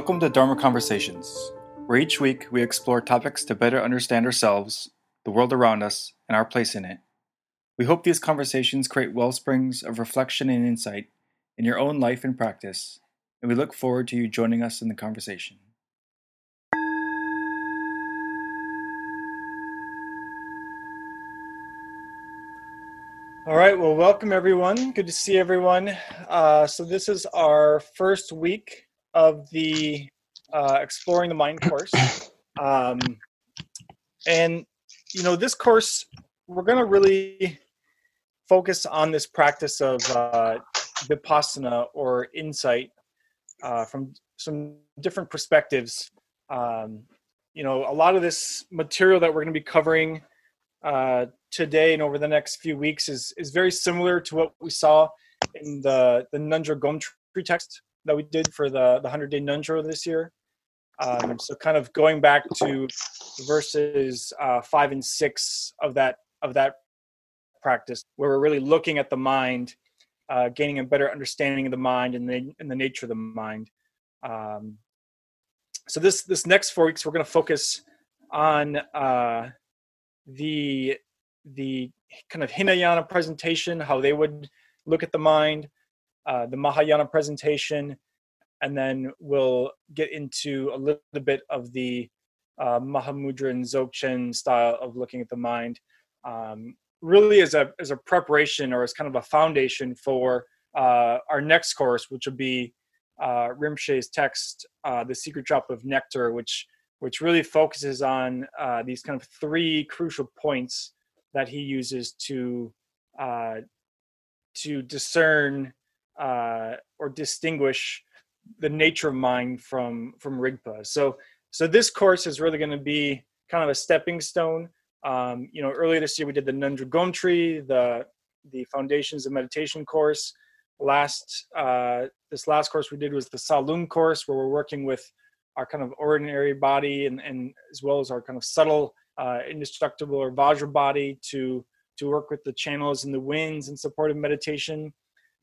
Welcome to Dharma Conversations, where each week we explore topics to better understand ourselves, the world around us, and our place in it. We hope these conversations create well springs of reflection and insight in your own life and practice, and we look forward to you joining us in the conversation. All right, well, welcome everyone. Good to see everyone. Uh, so, this is our first week of the uh, Exploring the Mind course. Um, and, you know, this course, we're going to really focus on this practice of uh, vipassana or insight uh, from some different perspectives. Um, you know, a lot of this material that we're going to be covering uh, today and over the next few weeks is is very similar to what we saw in the the Ngöndro Gomtri text that we did for the the hundred day Ngöndro this year. Um, so kind of going back to verses uh, five and six of that of that practice, where we're really looking at the mind, uh, gaining a better understanding of the mind and the and the nature of the mind. Um, so this this next four weeks we're going to focus on uh, the the kind of Hinayana presentation, how they would look at the mind, uh, the Mahayana presentation, and then we'll get into a little bit of the uh, Mahamudra and Dzogchen style of looking at the mind, um, really as a as a preparation or as kind of a foundation for uh, our next course, which will be uh, Rinpoche's text, uh, "The Secret Drop of Nectar," which which really focuses on uh, these kind of three crucial points that he uses to uh, to discern uh, or distinguish the nature of mind from from Rigpa. So so this course is really going to be kind of a stepping stone. Um, you know, earlier this year we did the Ngöndro the the Foundations of Meditation course. Last uh, this last course we did was the Tsalung course, where we're working with our kind of ordinary body and, and as well as our kind of subtle uh, indestructible or vajra body to to work with the channels and the winds in support of meditation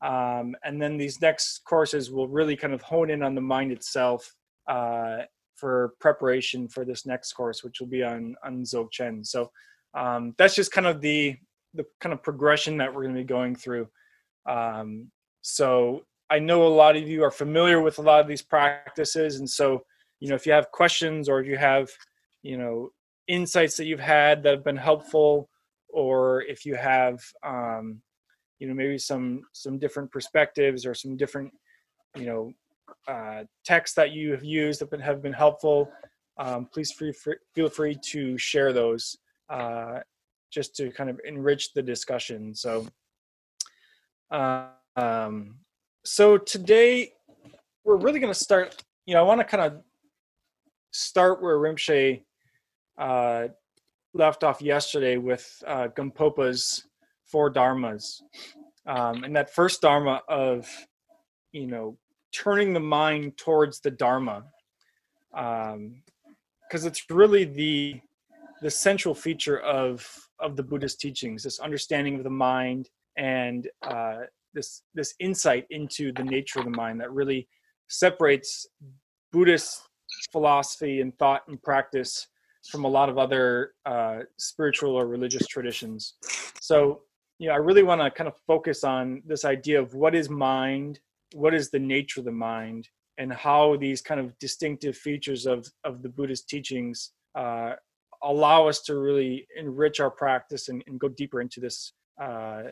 um, and then these next courses will really kind of hone in on the mind itself uh, for preparation for this next course, which will be on on Dzogchen. So um, that's just kind of the the kind of progression that we're going to be going through. Um, so I know a lot of you are familiar with a lot of these practices, and so you know if you have questions or if you have you know insights that you've had that have been helpful, or if you have um, you know maybe some some different perspectives or some different you know uh, texts that you have used that have been helpful um, please free, free, feel free to share those uh, just to kind of enrich the discussion. So uh, um, so today we're really going to start you know i want to kind of start where rinpoche uh, left off yesterday with uh, Gampopa's four dharmas. Um, and that first dharma of you know turning the mind towards the dharma because um, it's really the the central feature of of the buddhist teachings this understanding of the mind and uh, this this insight into the nature of the mind that really separates buddhist philosophy and thought and practice from a lot of other uh, spiritual or religious traditions. So you know, I really want to kind of focus on this idea of what is mind, what is the nature of the mind, and how these kind of distinctive features of of the Buddhist teachings uh, allow us to really enrich our practice and, and go deeper into this uh,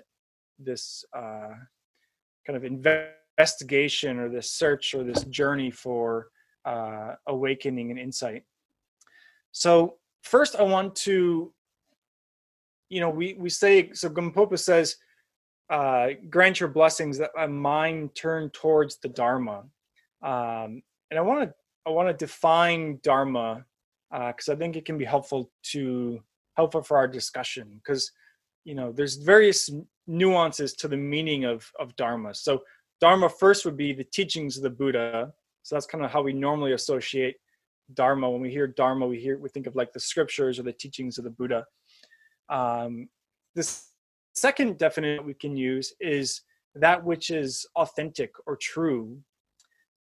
this uh, kind of investigation or this search or this journey for uh, awakening and insight. So first, I want to you know, we we say so. Gampopa says, uh, "Grant your blessings that my mind turn towards the Dharma." Um, and I want to I want to define Dharma because uh, I think it can be helpful to helpful for our discussion because you know there's various nuances to the meaning of of Dharma. So Dharma first would be the teachings of the Buddha. So that's kind of how we normally associate Dharma. When we hear Dharma, we hear we think of like the scriptures or the teachings of the Buddha. Um, this second definition we can use is that which is authentic or true.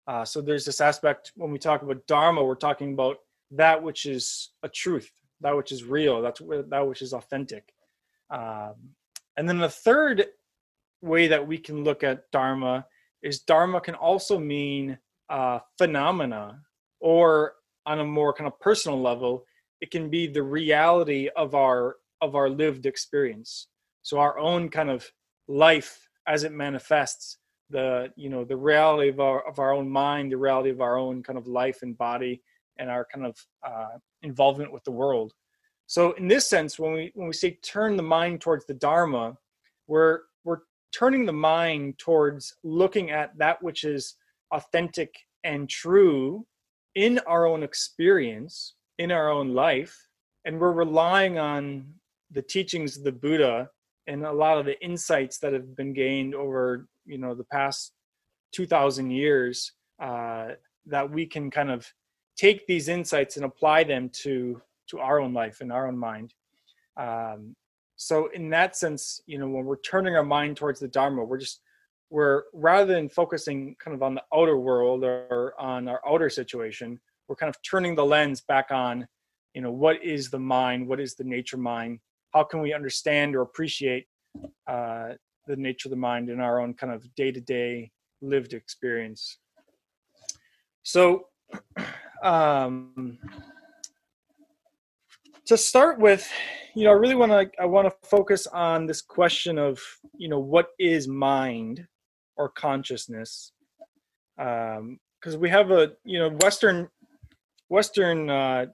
Uh, so there's this aspect when we talk about dharma, we're talking about that which is a truth, that which is real, that's that which is authentic. Um, and then the third way that we can look at dharma is dharma can also mean uh, phenomena, or on a more kind of personal level, it can be the reality of our of our lived experience. So our own kind of life as it manifests the you know the reality of our of our own mind the reality of our own kind of life and body and our kind of uh, involvement with the world so in this sense when we when we say turn the mind towards the dharma we're we're turning the mind towards looking at that which is authentic and true in our own experience in our own life and we're relying on the teachings of the buddha and a lot of the insights that have been gained over you know the past 2000 years uh, that we can kind of take these insights and apply them to to our own life and our own mind. Um, so in that sense you know when we're turning our mind towards the dharma we're just we're rather than focusing kind of on the outer world or on our outer situation we're kind of turning the lens back on you know what is the mind what is the nature mind how can we understand or appreciate uh, the nature of the mind in our own kind of day-to-day lived experience? So um, to start with you know i really want to i want to focus on this question of you know what is mind or consciousness? Because um, we have a you know western western uh,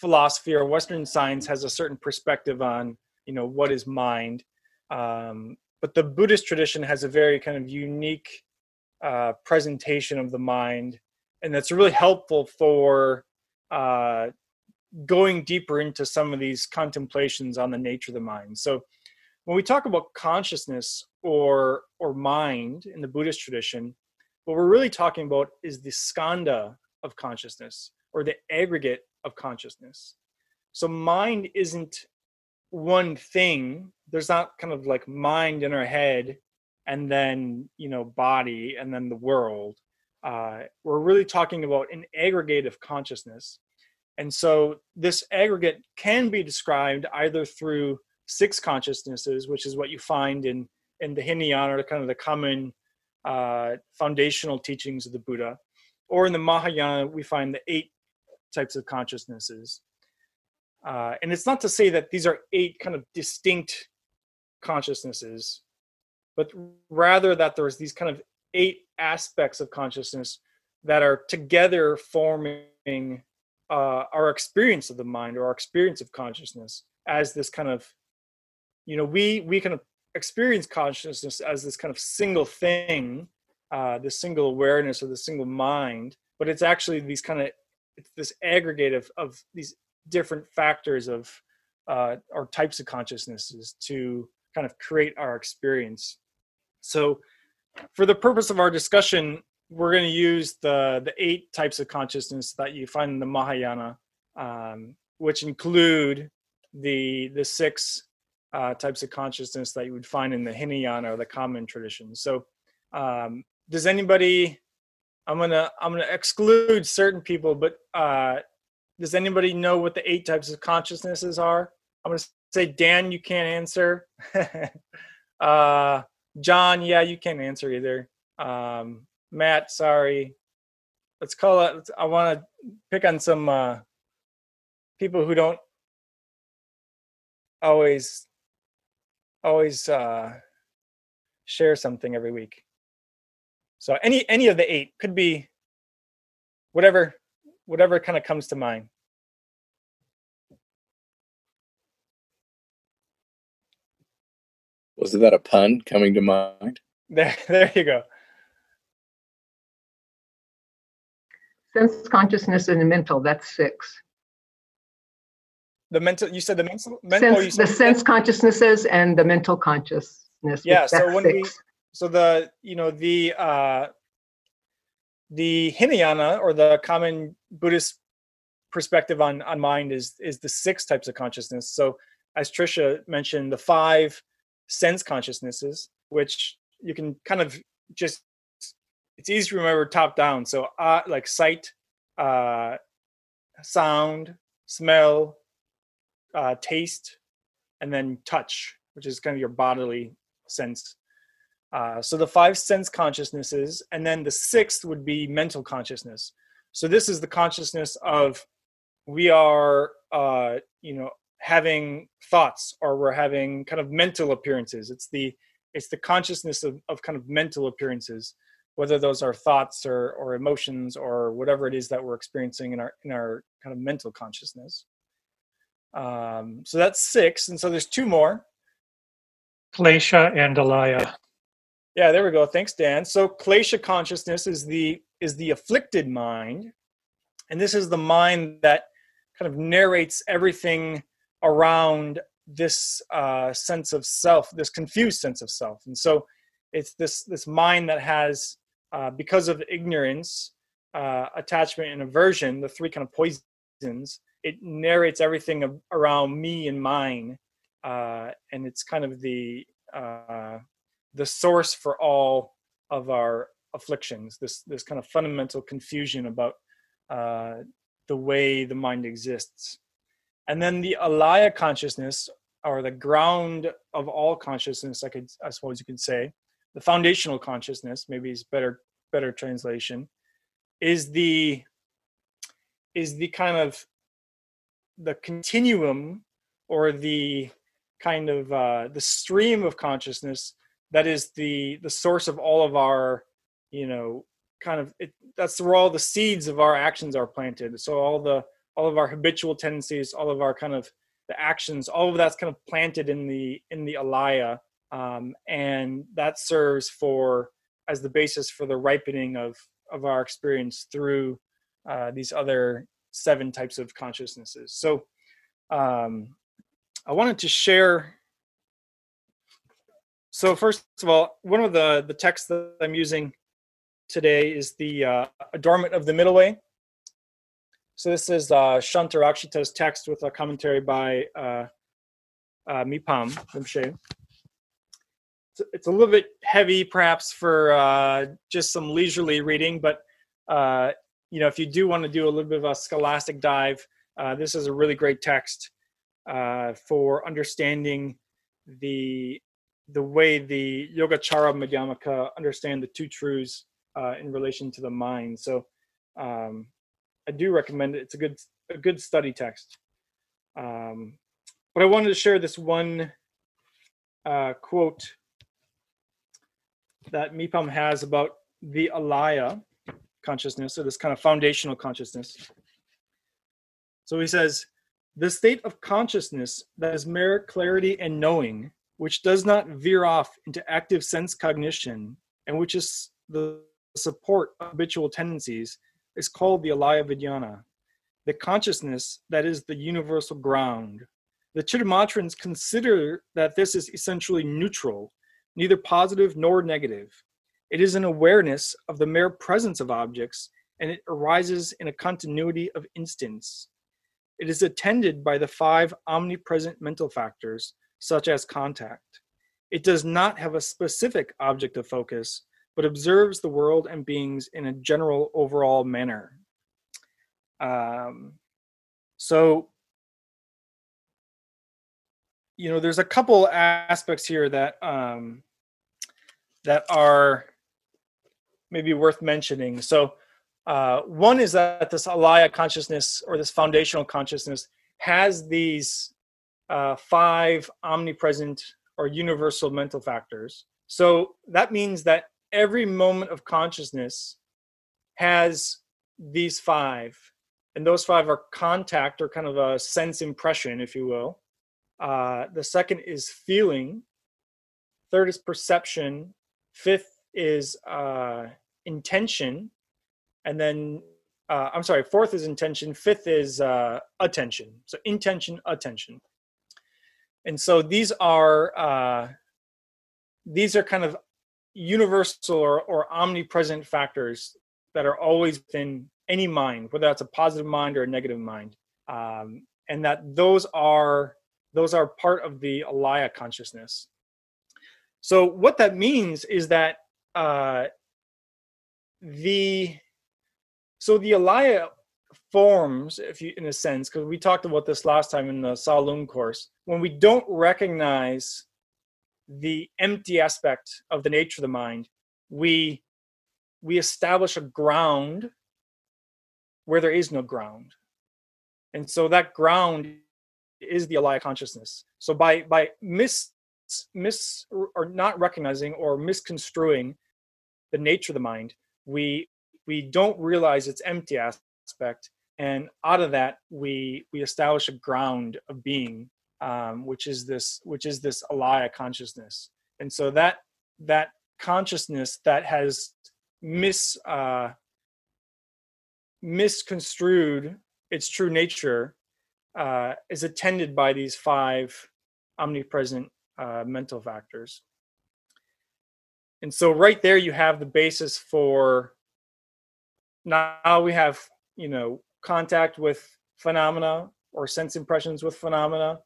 philosophy or Western science has a certain perspective on you know what is mind, um, but the Buddhist tradition has a very kind of unique uh, presentation of the mind, and that's really helpful for uh, going deeper into some of these contemplations on the nature of the mind. So when we talk about consciousness or or mind in the Buddhist tradition, what we're really talking about is the skandha of consciousness or the aggregate of consciousness. So mind isn't one thing. There's not kind of like mind in our head and then, you know, body and then the world. Uh, we're really talking about an aggregate of consciousness. And so this aggregate can be described either through six consciousnesses, which is what you find in, in the Hinayana, or kind of the common uh, foundational teachings of the Buddha, or in the Mahayana, we find the eight types of consciousnesses. Uh, and it's not to say that these are eight kind of distinct consciousnesses, but rather that there's these kind of eight aspects of consciousness that are together forming uh, our experience of the mind or our experience of consciousness as this kind of, you know, we we kind of experience consciousness as this kind of single thing, uh, this single awareness or the single mind, but it's actually these kind of it's this aggregate of, of these different factors of uh, or types of consciousnesses to kind of create our experience. So, for the purpose of our discussion, we're going to use the the eight types of consciousness that you find in the Mahayana, um, which include the the six uh, types of consciousness that you would find in the Hinayana or the common tradition. So, um, does anybody I'm gonna I'm gonna exclude certain people, but uh, does anybody know what the eight types of consciousnesses are? I'm gonna say Dan, you can't answer. uh, John, yeah, you can't answer either. Um, Matt, sorry. Let's call it. I want to pick on some uh, people who don't always always uh, share something every week. So any any of the eight could be whatever whatever kind of comes to mind. Was that a pun coming to mind? There, there you go. Sense consciousness and the mental, that's six. The mental, you said the mental, mental sense, the sense consciousnesses and the mental consciousness. Yeah. So when six. we so the you know the uh, the Hinayana or the common Buddhist perspective on on mind is is the six types of consciousness. So as Trisha mentioned, the five sense consciousnesses, which you can kind of just it's easy to remember top down. So uh, like sight, uh, sound, smell, uh, taste, and then touch, which is kind of your bodily sense. Uh, so the five sense consciousnesses, and then the sixth would be mental consciousness. So this is the consciousness of we are, uh, you know, having thoughts or we're having kind of mental appearances. It's the it's the consciousness of, of kind of mental appearances, whether those are thoughts or or emotions or whatever it is that we're experiencing in our in our kind of mental consciousness. Um, so that's six, and so there's two more. Klesha and Alaya. Yeah, there we go. Thanks, Dan. So klesha consciousness is the is the afflicted mind, and this is the mind that kind of narrates everything around this uh, sense of self, this confused sense of self. And so it's this this mind that has, uh, because of ignorance, uh, attachment, and aversion, the three kind of poisons. It narrates everything around me and mine, uh, and it's kind of the uh, the source for all of our afflictions. This this kind of fundamental confusion about uh, the way the mind exists. And then the alaya consciousness, or the ground of all consciousness, I could I suppose you could say, the foundational consciousness, maybe is better better translation, is the is the kind of the continuum or the kind of uh, the stream of consciousness that is the the source of all of our you know kind of it, that's where all the seeds of our actions are planted. So all the all of our habitual tendencies all of our kind of the actions all of that's kind of planted in the in the alaya um, and that serves for as the basis for the ripening of of our experience through uh, these other seven types of consciousnesses. So um, i wanted to share so first of all one of the the texts that i'm using today is the uh, Adornment of the Middle Way. So this is uh, Shantarakshita's text with a commentary by uh, uh, Mipam Rinpoche. It's, it's a little bit heavy, perhaps, for uh, just some leisurely reading, but uh, you know, if you do want to do a little bit of a scholastic dive, uh, this is a really great text uh, for understanding the the way the Yogacara Madhyamaka understand the two truths uh, in relation to the mind. So um, I do recommend it. It's a good a good study text. Um, but I wanted to share this one uh, quote that Mipam has about the alaya consciousness, so this kind of foundational consciousness. So he says, the state of consciousness that is mere clarity and knowing, which does not veer off into active sense cognition, and which is the support habitual tendencies is called the alaya vijnana, the consciousness that is the universal ground. The Chittamatrans consider that this is essentially neutral, neither positive nor negative. It is an awareness of the mere presence of objects, and it arises in a continuity of instants. It is attended by the five omnipresent mental factors, such as contact. It does not have a specific object of focus, but observes the world and beings in a general overall manner. Um, so, you know, there's a couple aspects here that um, that are maybe worth mentioning. So, uh, one is that this alaya consciousness or this foundational consciousness has these uh, five omnipresent or universal mental factors. So that means that every moment of consciousness has these five and those five are contact or kind of a sense impression if you will. Uh, the second is feeling. Third is perception. Fifth is uh, intention. And then uh, i'm sorry fourth is intention. Fifth is uh, attention. So intention attention and so these are uh, these are kind of universal or, or omnipresent factors that are always within any mind, whether that's a positive mind or a negative mind, um, and that those are those are part of the alaya consciousness. So what that means is that uh, the so the alaya forms if you in a sense because we talked about this last time in the Tsalung course when we don't recognize the empty aspect of the nature of the mind we we establish a ground where there is no ground. And so that ground is the alaya consciousness. So by by mis mis or not recognizing or misconstruing the nature of the mind we we don't realize its empty aspect and out of that we we establish a ground of being um, which is this which is this alaya consciousness. And so that that consciousness that has mis uh, misconstrued its true nature uh, is attended by these five omnipresent uh, mental factors. And so right there you have the basis for now we have you know contact with phenomena or sense impressions with phenomena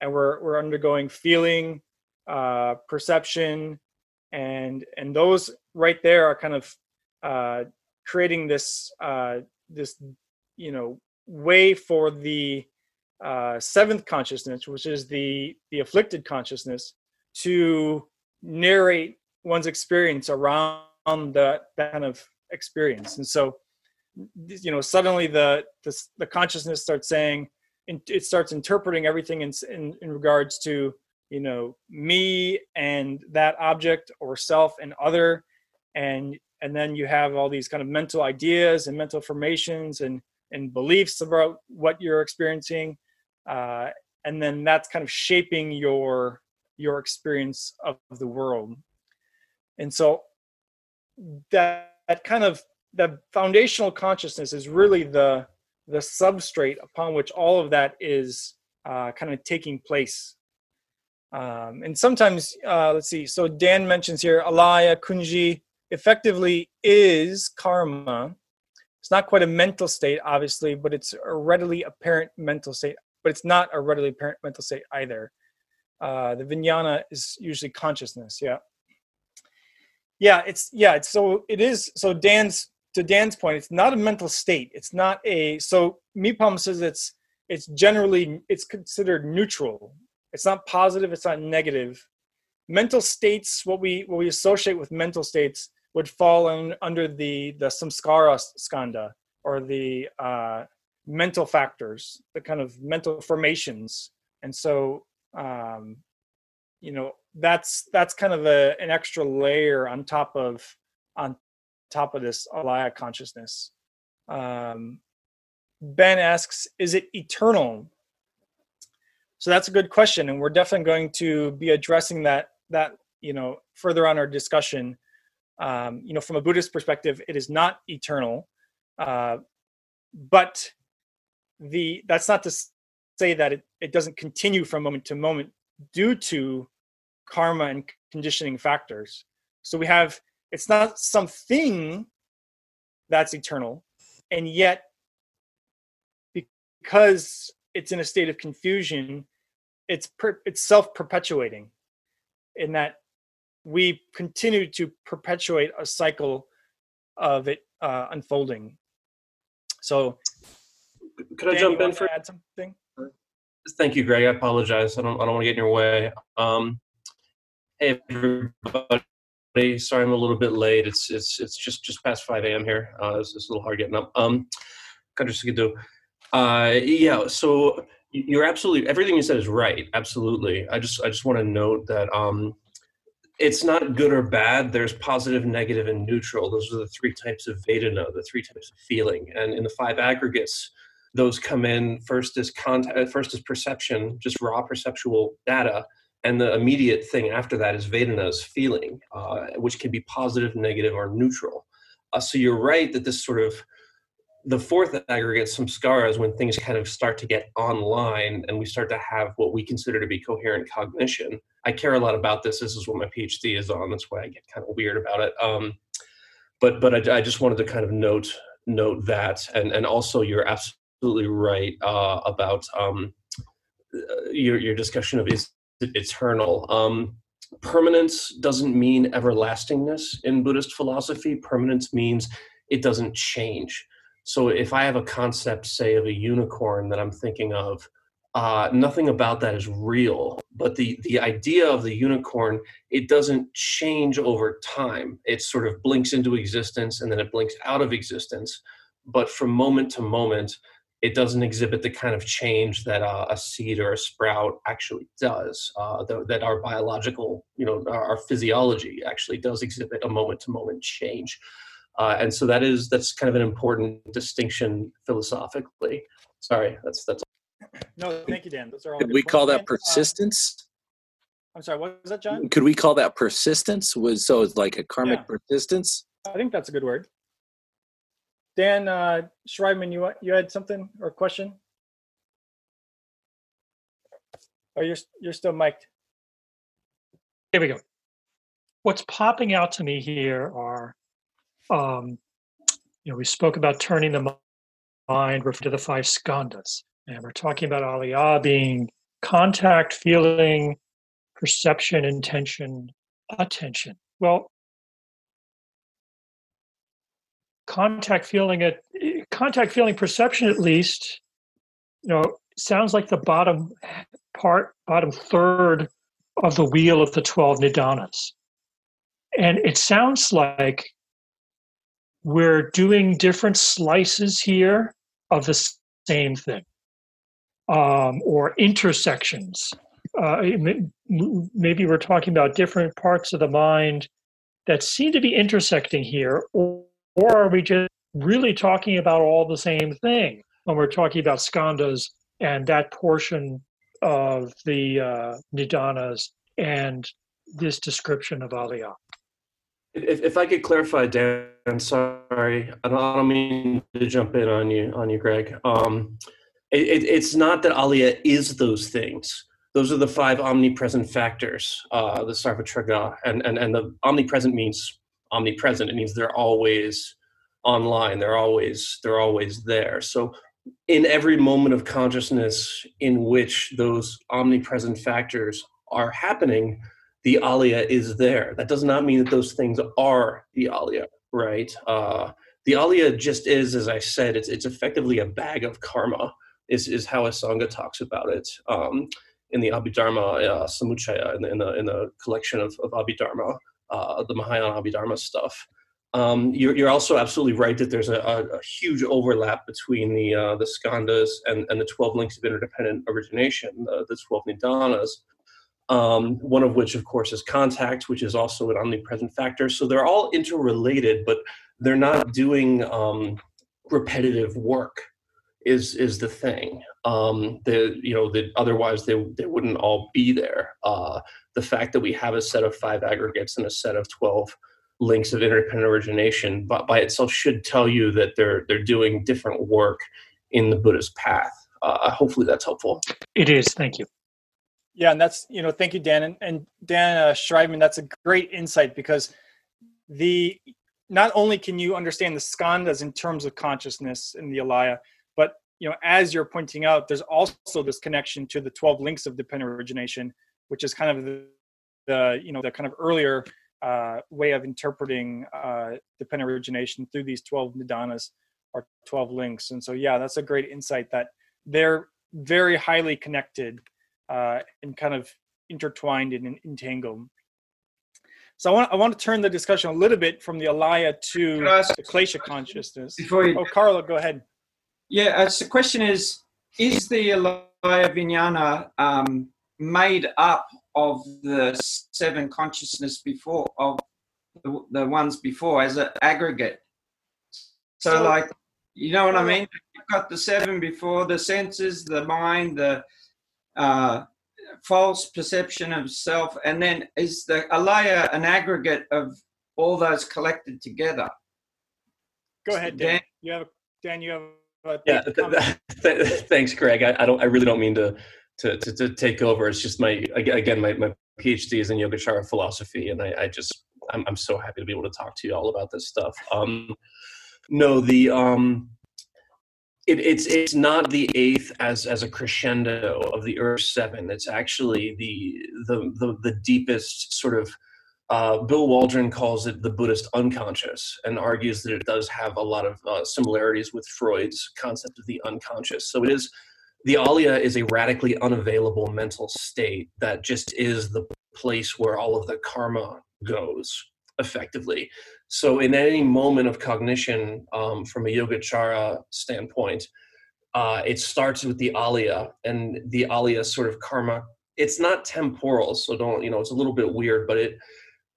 and we're we're undergoing feeling uh perception and and those right there are kind of uh creating this uh this you know way for the uh seventh consciousness which is the the afflicted consciousness to narrate one's experience around that, that kind of experience. And so you know suddenly the the, the consciousness starts saying and it starts interpreting everything in, in in regards to you know me and that object or self and other. And and then you have all these kind of mental ideas and mental formations and and beliefs about what you're experiencing. Uh, and then that's kind of shaping your your experience of the world. And so that, that kind of the foundational consciousness is really the the substrate upon which all of that is uh, kind of taking place. Um, and sometimes, uh, let's see. So Dan mentions here, alaya kunzhi effectively is karma. It's not quite a mental state, obviously, but it's a readily apparent mental state. But it's not a readily apparent mental state either. Uh, the vijnana is usually consciousness. Yeah. Yeah, it's yeah. It's so it is. So Dan's to Dan's point, it's not a mental state. It's not a so Mipam says it's it's generally it's considered neutral. It's not positive, it's not negative. Mental states, what we what we associate with mental states would fall in, under the the samskara skandha or the uh, mental factors, the kind of mental formations. And so um, you know that's that's kind of a, an extra layer on top of on top of this alaya consciousness. Um, ben asks, is it eternal? So that's a good question, and we're definitely going to be addressing that that you know further on our discussion. Um, you know, from a Buddhist perspective, it is not eternal, uh, but the that's not to say that it, it doesn't continue from moment to moment due to karma and conditioning factors. So we have it's not something that's eternal and yet because it's in a state of confusion it's per, it's self-perpetuating in that we continue to perpetuate a cycle of it uh, unfolding. So could i jump in for add something? Thank you greg. I apologize. I don't i don't want to get in your way. Um hey everybody Sorry, I'm a little bit late. It's it's it's just just past 5 a.m. here. Uh, it's, it's a little hard getting up. Um, uh, yeah. So you're absolutely everything you said is right. Absolutely. I just I just want to note that um, it's not good or bad. There's positive, negative, and neutral. Those are the three types of Vedana, the three types of feeling. And in the five aggregates, those come in first as contact, first as perception, just raw perceptual data and the immediate thing after that is Vedana's feeling, uh, which can be positive, negative, or neutral. Uh, so you're right that this sort of the fourth aggregate, samskara, is when things kind of start to get online and we start to have what we consider to be coherent cognition. I care a lot about this. This is what my PhD is on. That's why I get kind of weird about it. Um, but but I, I, just wanted to kind of note note that, and and also you're absolutely right uh, about um, uh, your your discussion of is eternal. Um, permanence doesn't mean everlastingness in Buddhist philosophy. Permanence means it doesn't change. So if I have a concept, say, of a unicorn that I'm thinking of, uh, nothing about that is real. But the the idea of the unicorn, it doesn't change over time. It sort of blinks into existence and then it blinks out of existence. But from moment to moment, it doesn't exhibit the kind of change that uh, a seed or a sprout actually does. Uh, th- that our biological, you know, our, our physiology actually does exhibit a moment to moment change. Uh, and so that is that's kind of an important distinction philosophically. Sorry, that's that's. No, thank you, Dan. Those are all. Could good we call points. that Dan, uh, persistence? I'm sorry. What was that, John? Could we call that persistence? Was so it's like a karmic Yeah. persistence? I think that's a good word. Dan uh, Schreibman, you you had something or question? Oh, you're you're still mic'd. Here we go. What's popping out to me here are, um, you know, we spoke about turning the mi- mind, refer to the five skandhas, and we're talking about alaya being contact, feeling, perception, intention, attention. Well, contact, feeling, at contact, feeling, perception, at least, you know, sounds like the bottom part, bottom third of the wheel of the 12 nidanas. And it sounds like we're doing different slices here of the same thing um, or intersections. Uh, maybe we're talking about different parts of the mind that seem to be intersecting here, or, or are we just really talking about all the same thing when we're talking about skandhas and that portion of the uh, nidanas and this description of alaya? If, if I could clarify, Dan, I'm sorry, I don't, I don't mean to jump in on you, on you, Greg. Um, it, it, it's not that Alaya is those things. Those are the five omnipresent factors, uh, the Sarvatraga, and, and, and the omnipresent means omnipresent. It means they're always online. They're always, they're always there. So in every moment of consciousness in which those omnipresent factors are happening, the alaya is there. That does not mean that those things are the alaya, right? Uh, the alaya just is, as I said, it's it's effectively a bag of karma. Is is how Asanga talks about it um, in the Abhidharma uh, Samuccaya in the, in the in the collection of, of Abhidharma, uh, the Mahayana Abhidharma stuff. Um, you're, you're also absolutely right that there's a, a, huge overlap between the uh, the skandhas and, and the 12 links of interdependent origination, the, the 12 nidanas um, one of which, of course, is contact, which is also an omnipresent factor. So they're all interrelated, but they're not doing um, repetitive work. Is is the thing? Um, the you know that otherwise they they wouldn't all be there. Uh, the fact that we have a set of five aggregates and a set of twelve links of interdependent origination, but by itself should tell you that they're they're doing different work in the Buddha's path. Uh, hopefully that's helpful. It is. Thank you. Yeah, and that's you know, thank you, Dan, and, and Dan uh, Schreibman. That's a great insight because the not only can you understand the skandhas in terms of consciousness in the alaya, but you know, as you're pointing out, there's also this connection to the 12 links of dependent origination, which is kind of the, the you know the kind of earlier uh, way of interpreting uh, dependent origination through these 12 nidanas or 12 links. And so, yeah, that's a great insight that they're very highly connected uh, and kind of intertwined and entangled. So I want I want to turn the discussion a little bit from the alaya to Can I ask- the klesha consciousness. Before you, Oh, Carla, go ahead. Yeah, uh, so the question is: Is the Alaya Vijnana um, made up of the seven consciousness before of the, the ones before as an aggregate? So, So- like, you know what I mean? You've got the seven before the senses, the mind, the uh, false perception of self, and then is the alaya an aggregate of all those collected together? Go ahead, Dan. Dan? You have Dan. You have a Yeah, th- th- thanks, Greg. I, I don't. I really don't mean to, to to to take over. It's just my again my, my PhD is in Yogacara philosophy, and I, I just I'm I'm so happy to be able to talk to you all about this stuff. Um, no, the um, it, it's it's not the eighth as as a crescendo of the Earth Seven. It's actually the the the, the deepest sort of. Uh, Bill Waldron calls it the Buddhist unconscious and argues that it does have a lot of uh, similarities with Freud's concept of the unconscious. So it is the alaya is a radically unavailable mental state that just is the place where all of the karma goes effectively. So, in any moment of cognition, um, from a Yogacara standpoint, uh, it starts with the alaya and the alaya sort of karma. It's not temporal, so don't you know? It's a little bit weird, but it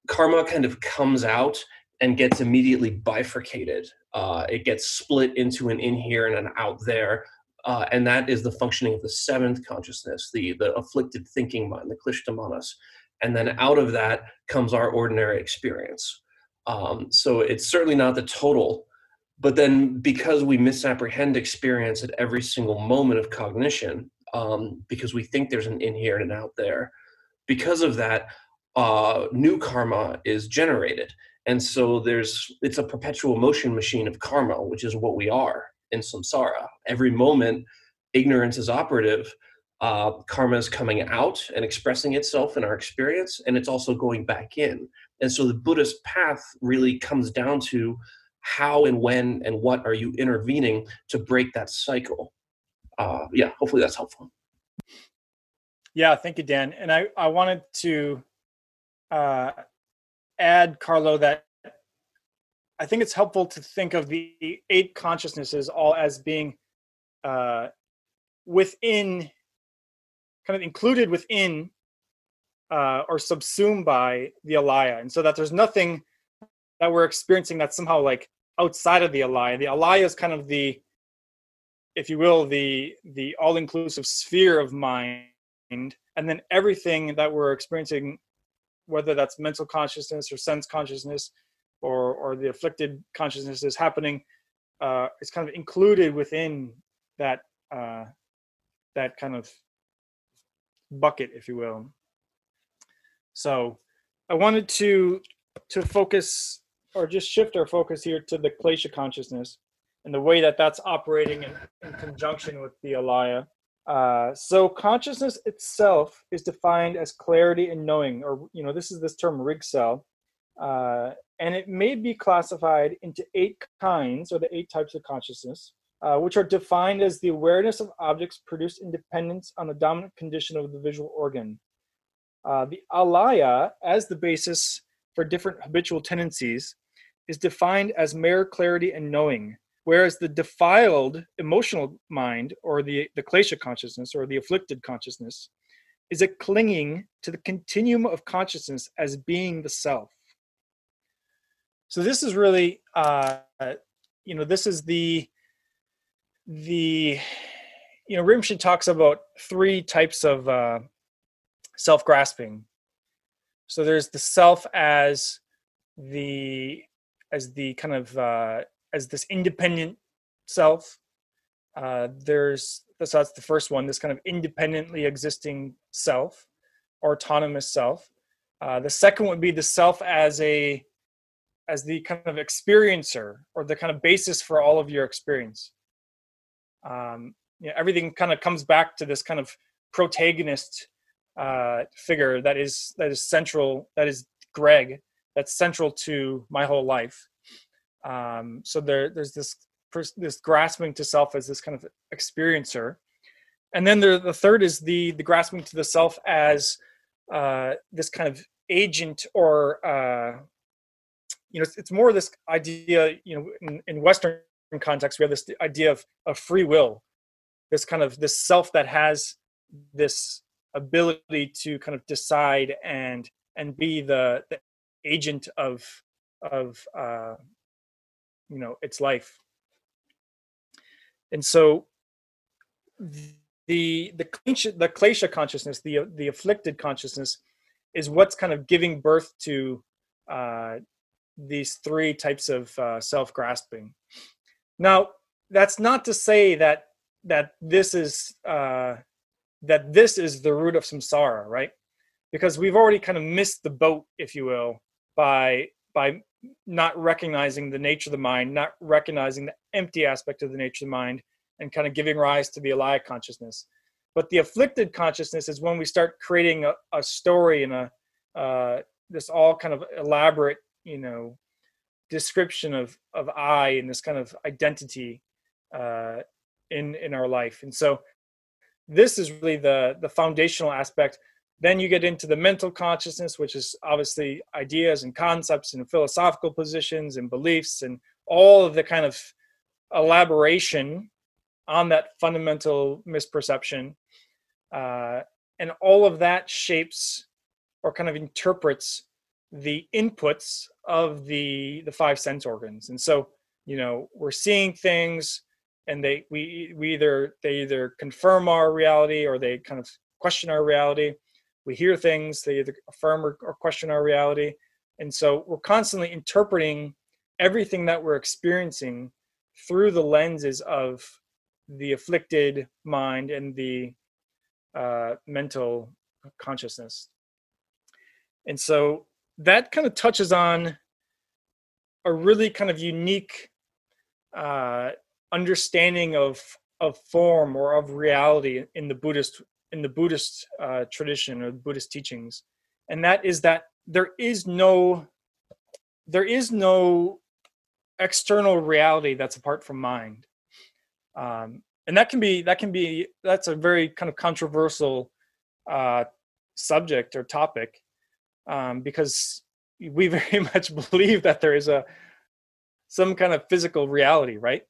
karma kind of comes out and gets immediately bifurcated. Uh, it gets split into an in here and an out there, uh, and that is the functioning of the seventh consciousness, the the afflicted thinking mind, the klishta manas, and then out of that comes our ordinary experience. Um, so it's certainly not the total, but then because we misapprehend experience at every single moment of cognition, um, because we think there's an in here and an out there, because of that, uh, new karma is generated. And so there's it's a perpetual motion machine of karma, which is what we are in samsara. Every moment, ignorance is operative. Uh, karma is coming out and expressing itself in our experience, and it's also going back in. And so the Buddhist path really comes down to how and when and what are you intervening to break that cycle. Uh, yeah, hopefully that's helpful. Yeah, thank you, Dan. And I, I wanted to uh, add, Carlo, that I think it's helpful to think of the eight consciousnesses all as being uh, within, kind of included within uh, or subsumed by the alaya, and so that there's nothing that we're experiencing that's somehow like outside of the alaya. The alaya is kind of the, if you will, the the all-inclusive sphere of mind, and then everything that we're experiencing, whether that's mental consciousness or sense consciousness, or or the afflicted consciousness is happening, uh, it's kind of included within that uh, that kind of bucket, if you will. So I wanted to to focus or just shift our focus here to the klesha consciousness and the way that that's operating in, in conjunction with the alaya. Uh, so consciousness itself is defined as clarity and knowing, or you know, this is this term rigsel, uh, and it may be classified into eight kinds or the eight types of consciousness, uh, which are defined as the awareness of objects produced in dependence on the dominant condition of the visual organ. Uh, the alaya, as the basis for different habitual tendencies, is defined as mere clarity and knowing, whereas the defiled emotional mind, or the, the klesha consciousness, or the afflicted consciousness, is a clinging to the continuum of consciousness as being the self. So this is really, uh, you know, this is the the you know Rinpoche talks about three types of uh, self grasping. So there's the self as the as the kind of uh, as this independent self. Uh, there's so that's the first one. This kind of independently existing self, autonomous self. Uh, the second would be the self as a as the kind of experiencer or the kind of basis for all of your experience. Um, you know, everything kind of comes back to this kind of protagonist uh, figure that is that is central that is greg that's central to my whole life um, so there there's this this grasping to self as this kind of experiencer. And then there, the third is the the grasping to the self as uh, this kind of agent or uh, you know it's, it's more this idea you know in, in western context we have this idea of, of free will. This kind of this self that has this ability to kind of decide and and be the, the agent of of uh, you know its life and so the the the klesha consciousness the the afflicted consciousness is what's kind of giving birth to uh, these three types of uh, self grasping now that's not to say that that this is uh, that this is the root of samsara, right? Because we've already kind of missed the boat, if you will, by by not recognizing the nature of the mind, not recognizing the empty aspect of the nature of the mind, and kind of giving rise to the alaya consciousness. But the afflicted consciousness is when we start creating a, a story and a uh, this all kind of elaborate, you know, description of of I and this kind of identity uh, in in our life. And so this is really the the foundational aspect. Then you get into the mental consciousness, which is obviously ideas and concepts and philosophical positions and beliefs and all of the kind of elaboration on that fundamental misperception. Uh, and all of that shapes or kind of interprets the inputs of the the five sense organs and so you know we're seeing things and they we we either they either confirm our reality or they kind of question our reality we hear things they either affirm or, or question our reality. And so we're constantly interpreting everything that we're experiencing through the lenses of the afflicted mind and the uh, mental consciousness. And so that kind of touches on a really kind of unique uh, understanding of of form or of reality in the Buddhist in the Buddhist uh, tradition or Buddhist teachings, and that is that there is no there is no external reality that's apart from mind, um, and that can be that can be that's a very kind of controversial uh, subject or topic um, because we very much believe that there is a some kind of physical reality, right?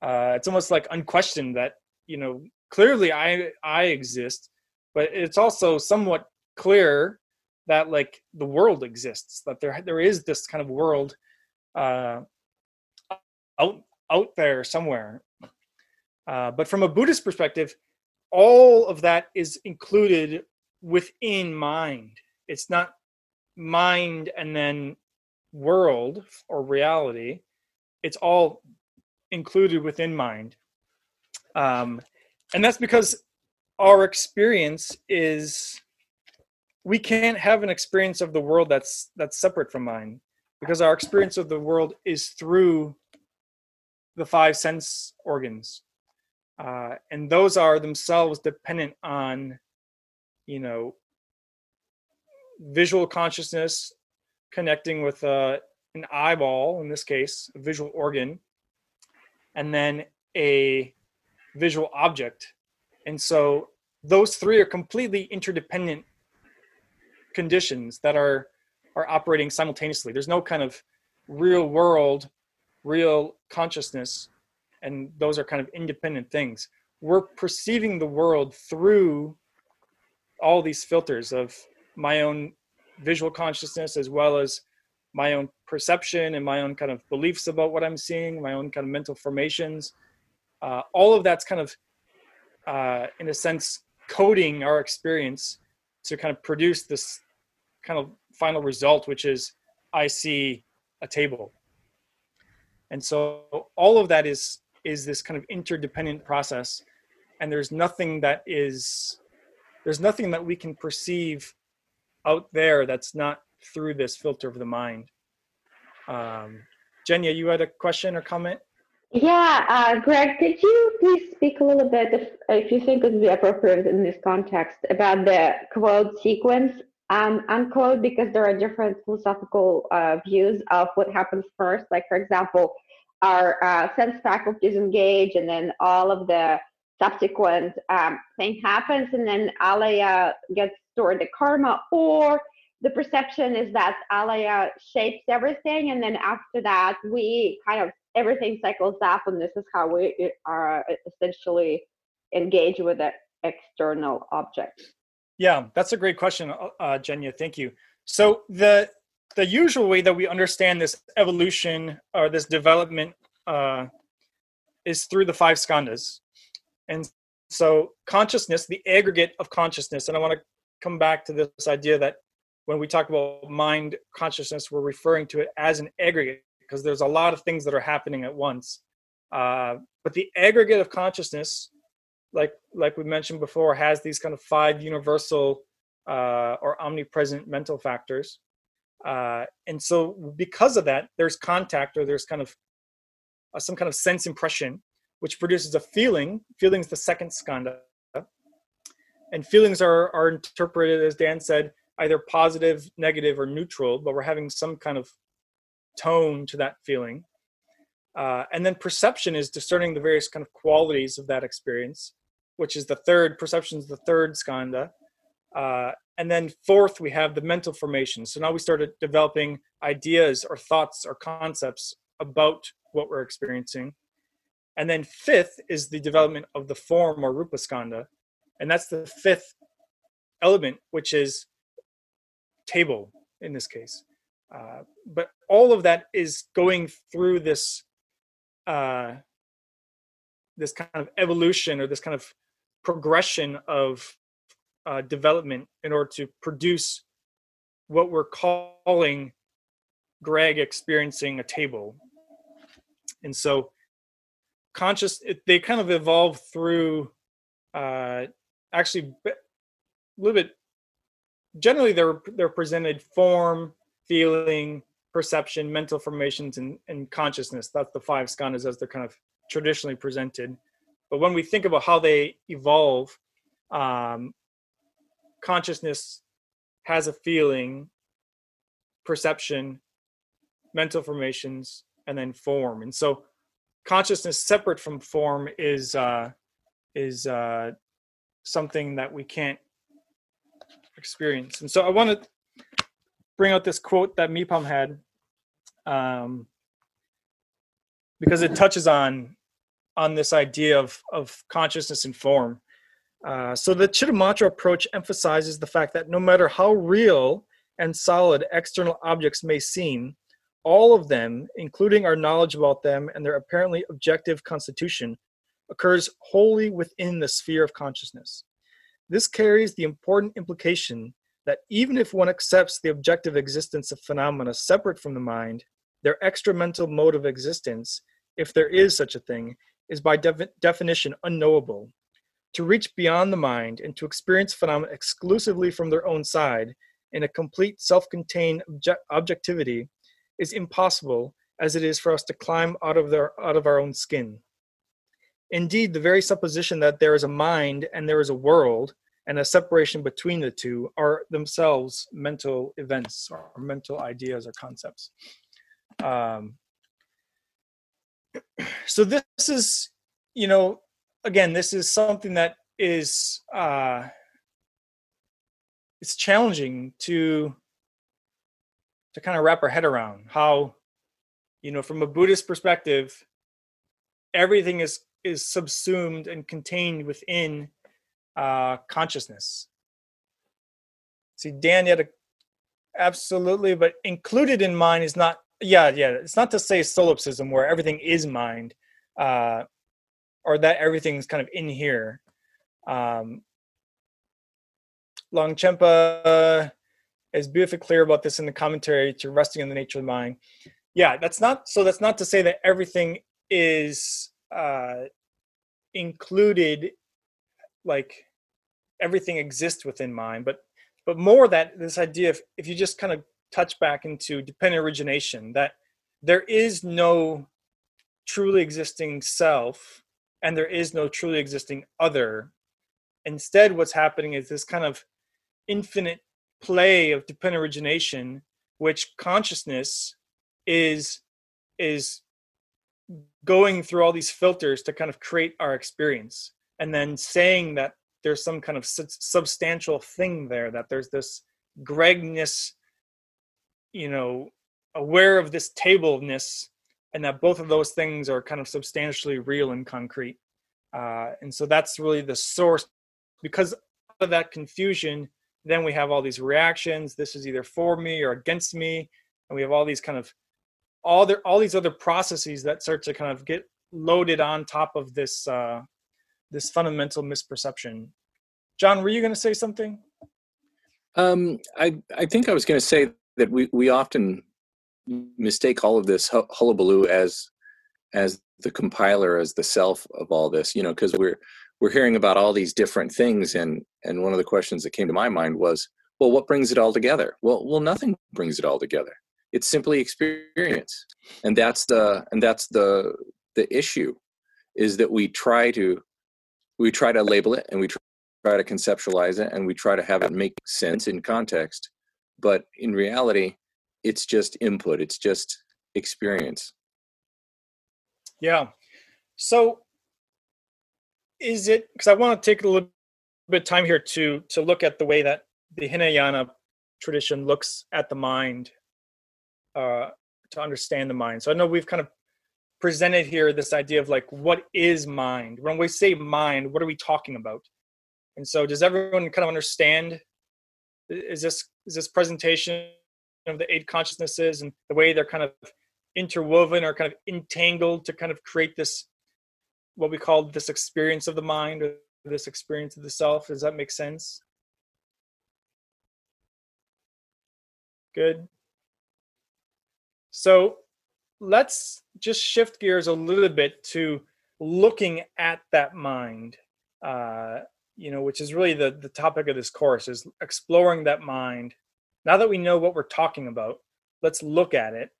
Uh, it's almost like unquestioned that you know clearly I I exist, but it's also somewhat clear that like the world exists, that there there is this kind of world uh, out out there somewhere. Uh, but from a Buddhist perspective, all of that is included within mind. It's not mind and then world or reality it's all included within mind um, and that's because our experience is we can't have an experience of the world that's that's separate from mine. Because our experience of the world is through the five sense organs. Uh, and those are themselves dependent on you know visual consciousness connecting with uh, an eyeball, in this case, a visual organ, and then a visual object. And so those three are completely interdependent conditions that are are operating simultaneously. There's no kind of real world, real consciousness, and those are kind of independent things. We're perceiving the world through all these filters of my own visual consciousness as well as my own perception and my own kind of beliefs about what I'm seeing, my own kind of mental formations. Uh, all of that's kind of, uh, in a sense, coding our experience to kind of produce this kind of final result, which is I see a table. And so all of that is is this kind of interdependent process, and there's nothing that is there's nothing that we can perceive out there that's not through this filter of the mind. Um, Jenya, you had a question or comment? Yeah, uh, Greg, could you please speak a little bit, if, if you think it would be appropriate in this context, about the quote sequence um, unquote, because there are different philosophical uh, views of what happens first. Like, for example, our uh, sense faculties engage, and then all of the subsequent um, thing happens, and then alaya gets stored the karma, or the perception is that alaya shapes everything, and then after that, we kind of everything cycles up, and this is how we are essentially engaged with the external object. Yeah, that's a great question, uh, uh Jenya. Thank you. So the the usual way that we understand this evolution or this development uh, is through the five skandhas, and so consciousness, the aggregate of consciousness, and I want to come back to this idea that when we talk about mind consciousness, we're referring to it as an aggregate because there's a lot of things that are happening at once. Uh, but the aggregate of consciousness, like like we mentioned before, has these kind of five universal uh, or omnipresent mental factors. Uh, and so because of that, there's contact or there's kind of uh, some kind of sense impression which produces a feeling. Feelings the second skandha. And feelings are, are interpreted, as Dan said, either positive, negative, or neutral, but we're having some kind of tone to that feeling. Uh, and then perception is discerning the various kind of qualities of that experience, which is the third, perception is the third skandha. Uh, and then fourth, we have the mental formation. So now we started developing ideas or thoughts or concepts about what we're experiencing. And then fifth is the development of the form or rupa skandha. And that's the fifth element, which is table in this case. Uh, but all of that is going through this uh, this kind of evolution or this kind of progression of uh, development in order to produce what we're calling Greg experiencing a table. And so conscious, it, they kind of evolve through uh, actually a little bit, generally they're, they're presented form, feeling, perception, mental formations, and, and consciousness. That's the five skandhas as they're kind of traditionally presented. But when we think about how they evolve, um, consciousness has a feeling, perception, mental formations, and then form. And so, consciousness separate from form is uh, is uh, something that we can't experience. And so, I want to bring out this quote that Mipam had, um, because it touches on on this idea of of consciousness and form. Uh, so the Chittamatra approach emphasizes the fact that no matter how real and solid external objects may seem, all of them, including our knowledge about them and their apparently objective constitution, occurs wholly within the sphere of consciousness. This carries the important implication that even if one accepts the objective existence of phenomena separate from the mind, their extramental mode of existence, if there is such a thing, is by de- definition unknowable. To reach beyond the mind and to experience phenomena exclusively from their own side in a complete self-contained object- objectivity is impossible as it is for us to climb out of their out of our own skin. Indeed the very supposition that there is a mind and there is a world and a separation between the two are themselves mental events or mental ideas or concepts. Um, so this is you know again, this is something that is uh, it's challenging to to kind of wrap our head around how you know from a buddhist perspective everything is is subsumed and contained within uh consciousness see dan you had a absolutely but included in mind is not yeah yeah it's not to say solipsism where everything is mind uh or that everything's kind of in here. Um, Longchenpa is beautifully clear about this in the commentary to resting in the nature of the mind. Yeah, that's not so. That's not to say that everything is uh, included, like everything exists within mind, but but more that this idea of if you just kind of touch back into dependent origination, that there is no truly existing self and there is no truly existing other. Instead, what's happening is this kind of infinite play of dependent origination, which consciousness is is going through all these filters to kind of create our experience and then saying that there's some kind of substantial thing there that there's this gregness you know aware of this tableness and that both of those things are kind of substantially real and concrete. Uh, and so that's really the source. Because of that confusion, then we have all these reactions. This is either for me or against me, and we have all these kind of all the all these other processes that start to kind of get loaded on top of this uh, this fundamental misperception. John, were you going to say something? Um, I I think I was going to say that we we often mistake all of this hullabaloo as as the compiler as the self of all this you know because we're we're hearing about all these different things and and one of the questions that came to my mind was well what brings it all together well well nothing brings it all together it's simply experience and that's the and that's the the issue is that we try to we try to label it and we try to conceptualize it and we try to have it make sense in context but in reality it's just input it's just experience Yeah. So is it because I want to take a little bit of time here to to look at the way that the Hinayana tradition looks at the mind uh to understand the mind. So I know we've kind of presented here this idea of like what is mind? When we say mind, what are we talking about? And so does everyone kind of understand is this is this presentation of the eight consciousnesses and the way they're kind of interwoven or kind of entangled to kind of create this what we call this experience of the mind or this experience of the self does that make sense good so let's just shift gears a little bit to looking at that mind uh you know which is really the the topic of this course is exploring that mind. Now that we know what we're talking about let's look at it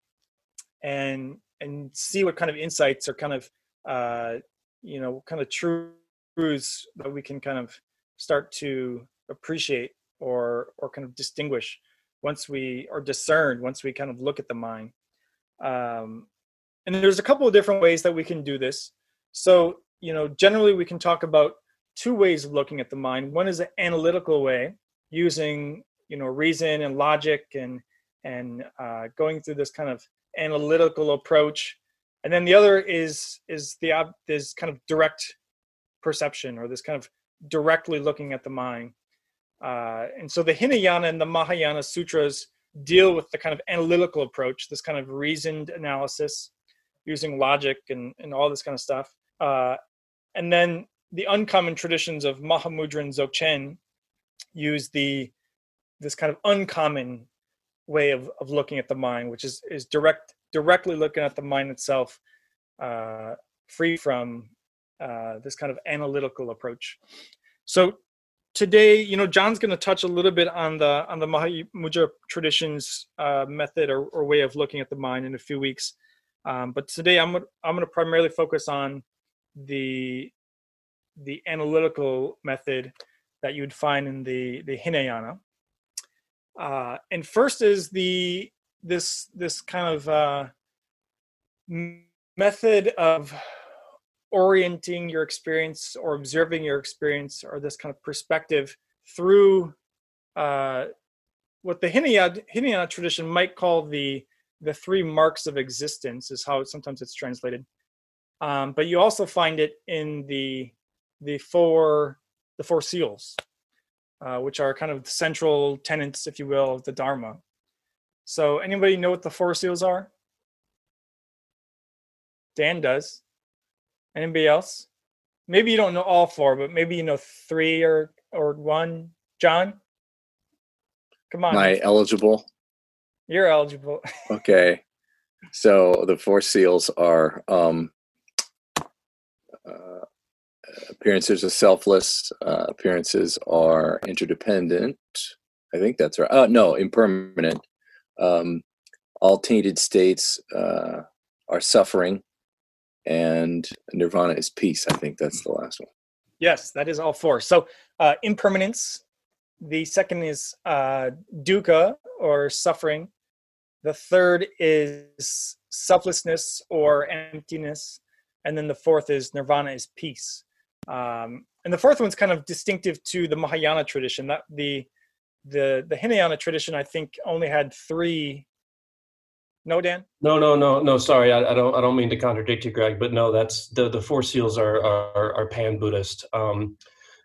and and see what kind of insights or kind of uh, you know kind of truths that we can kind of start to appreciate or or kind of distinguish once we or discern once we kind of look at the mind um, and there's a couple of different ways that we can do this. So you know generally we can talk about two ways of looking at the mind. One is an analytical way using you know reason and logic and and uh, going through this kind of analytical approach. And then the other is is the this kind of direct perception or this kind of directly looking at the mind. Uh, and so the hinayana and the mahayana sutras deal with the kind of analytical approach this kind of reasoned analysis using logic and, and all this kind of stuff uh, and then the uncommon traditions of mahamudra and dzogchen use the this kind of uncommon way of, of looking at the mind, which is is direct directly looking at the mind itself, uh, free from uh, this kind of analytical approach. So today, you know, John's going to touch a little bit on the on the Mahamudra traditions uh, method or, or, way of looking at the mind in a few weeks. Um, but today, I'm I'm going to primarily focus on the the analytical method that you would find in the the Hinayana. Uh, and first is the this this kind of uh, method of orienting your experience or observing your experience or this kind of perspective through uh, what the Hinayana, Hinayana tradition might call the the three marks of existence is how sometimes it's translated. Um, but you also find it in the the four the four seals uh, which are kind of the central tenets, if you will, of the Dharma. So, anybody know what the four seals are? Dan does. Anybody else? Maybe you don't know all four, but maybe you know three or or one. John, come on. Am I eligible? You're eligible. okay. So the four seals are um, uh, appearances are selfless. Uh, appearances are interdependent. I think that's right. Uh, no, impermanent. Um, all tainted states uh, are suffering, and nirvana is peace. I think that's the last one. Yes, that is all four. So uh, impermanence. The second is uh, dukkha or suffering. The third is selflessness or emptiness, and then the fourth is nirvana is peace. Um, and the fourth one's kind of distinctive to the Mahayana tradition. That the the the Hinayana tradition, I think, only had three. No, Dan. No, no, no, no. Sorry, I, I don't. I don't mean to contradict you, Greg, but no, that's the the four seals are are, are pan Buddhist. Um,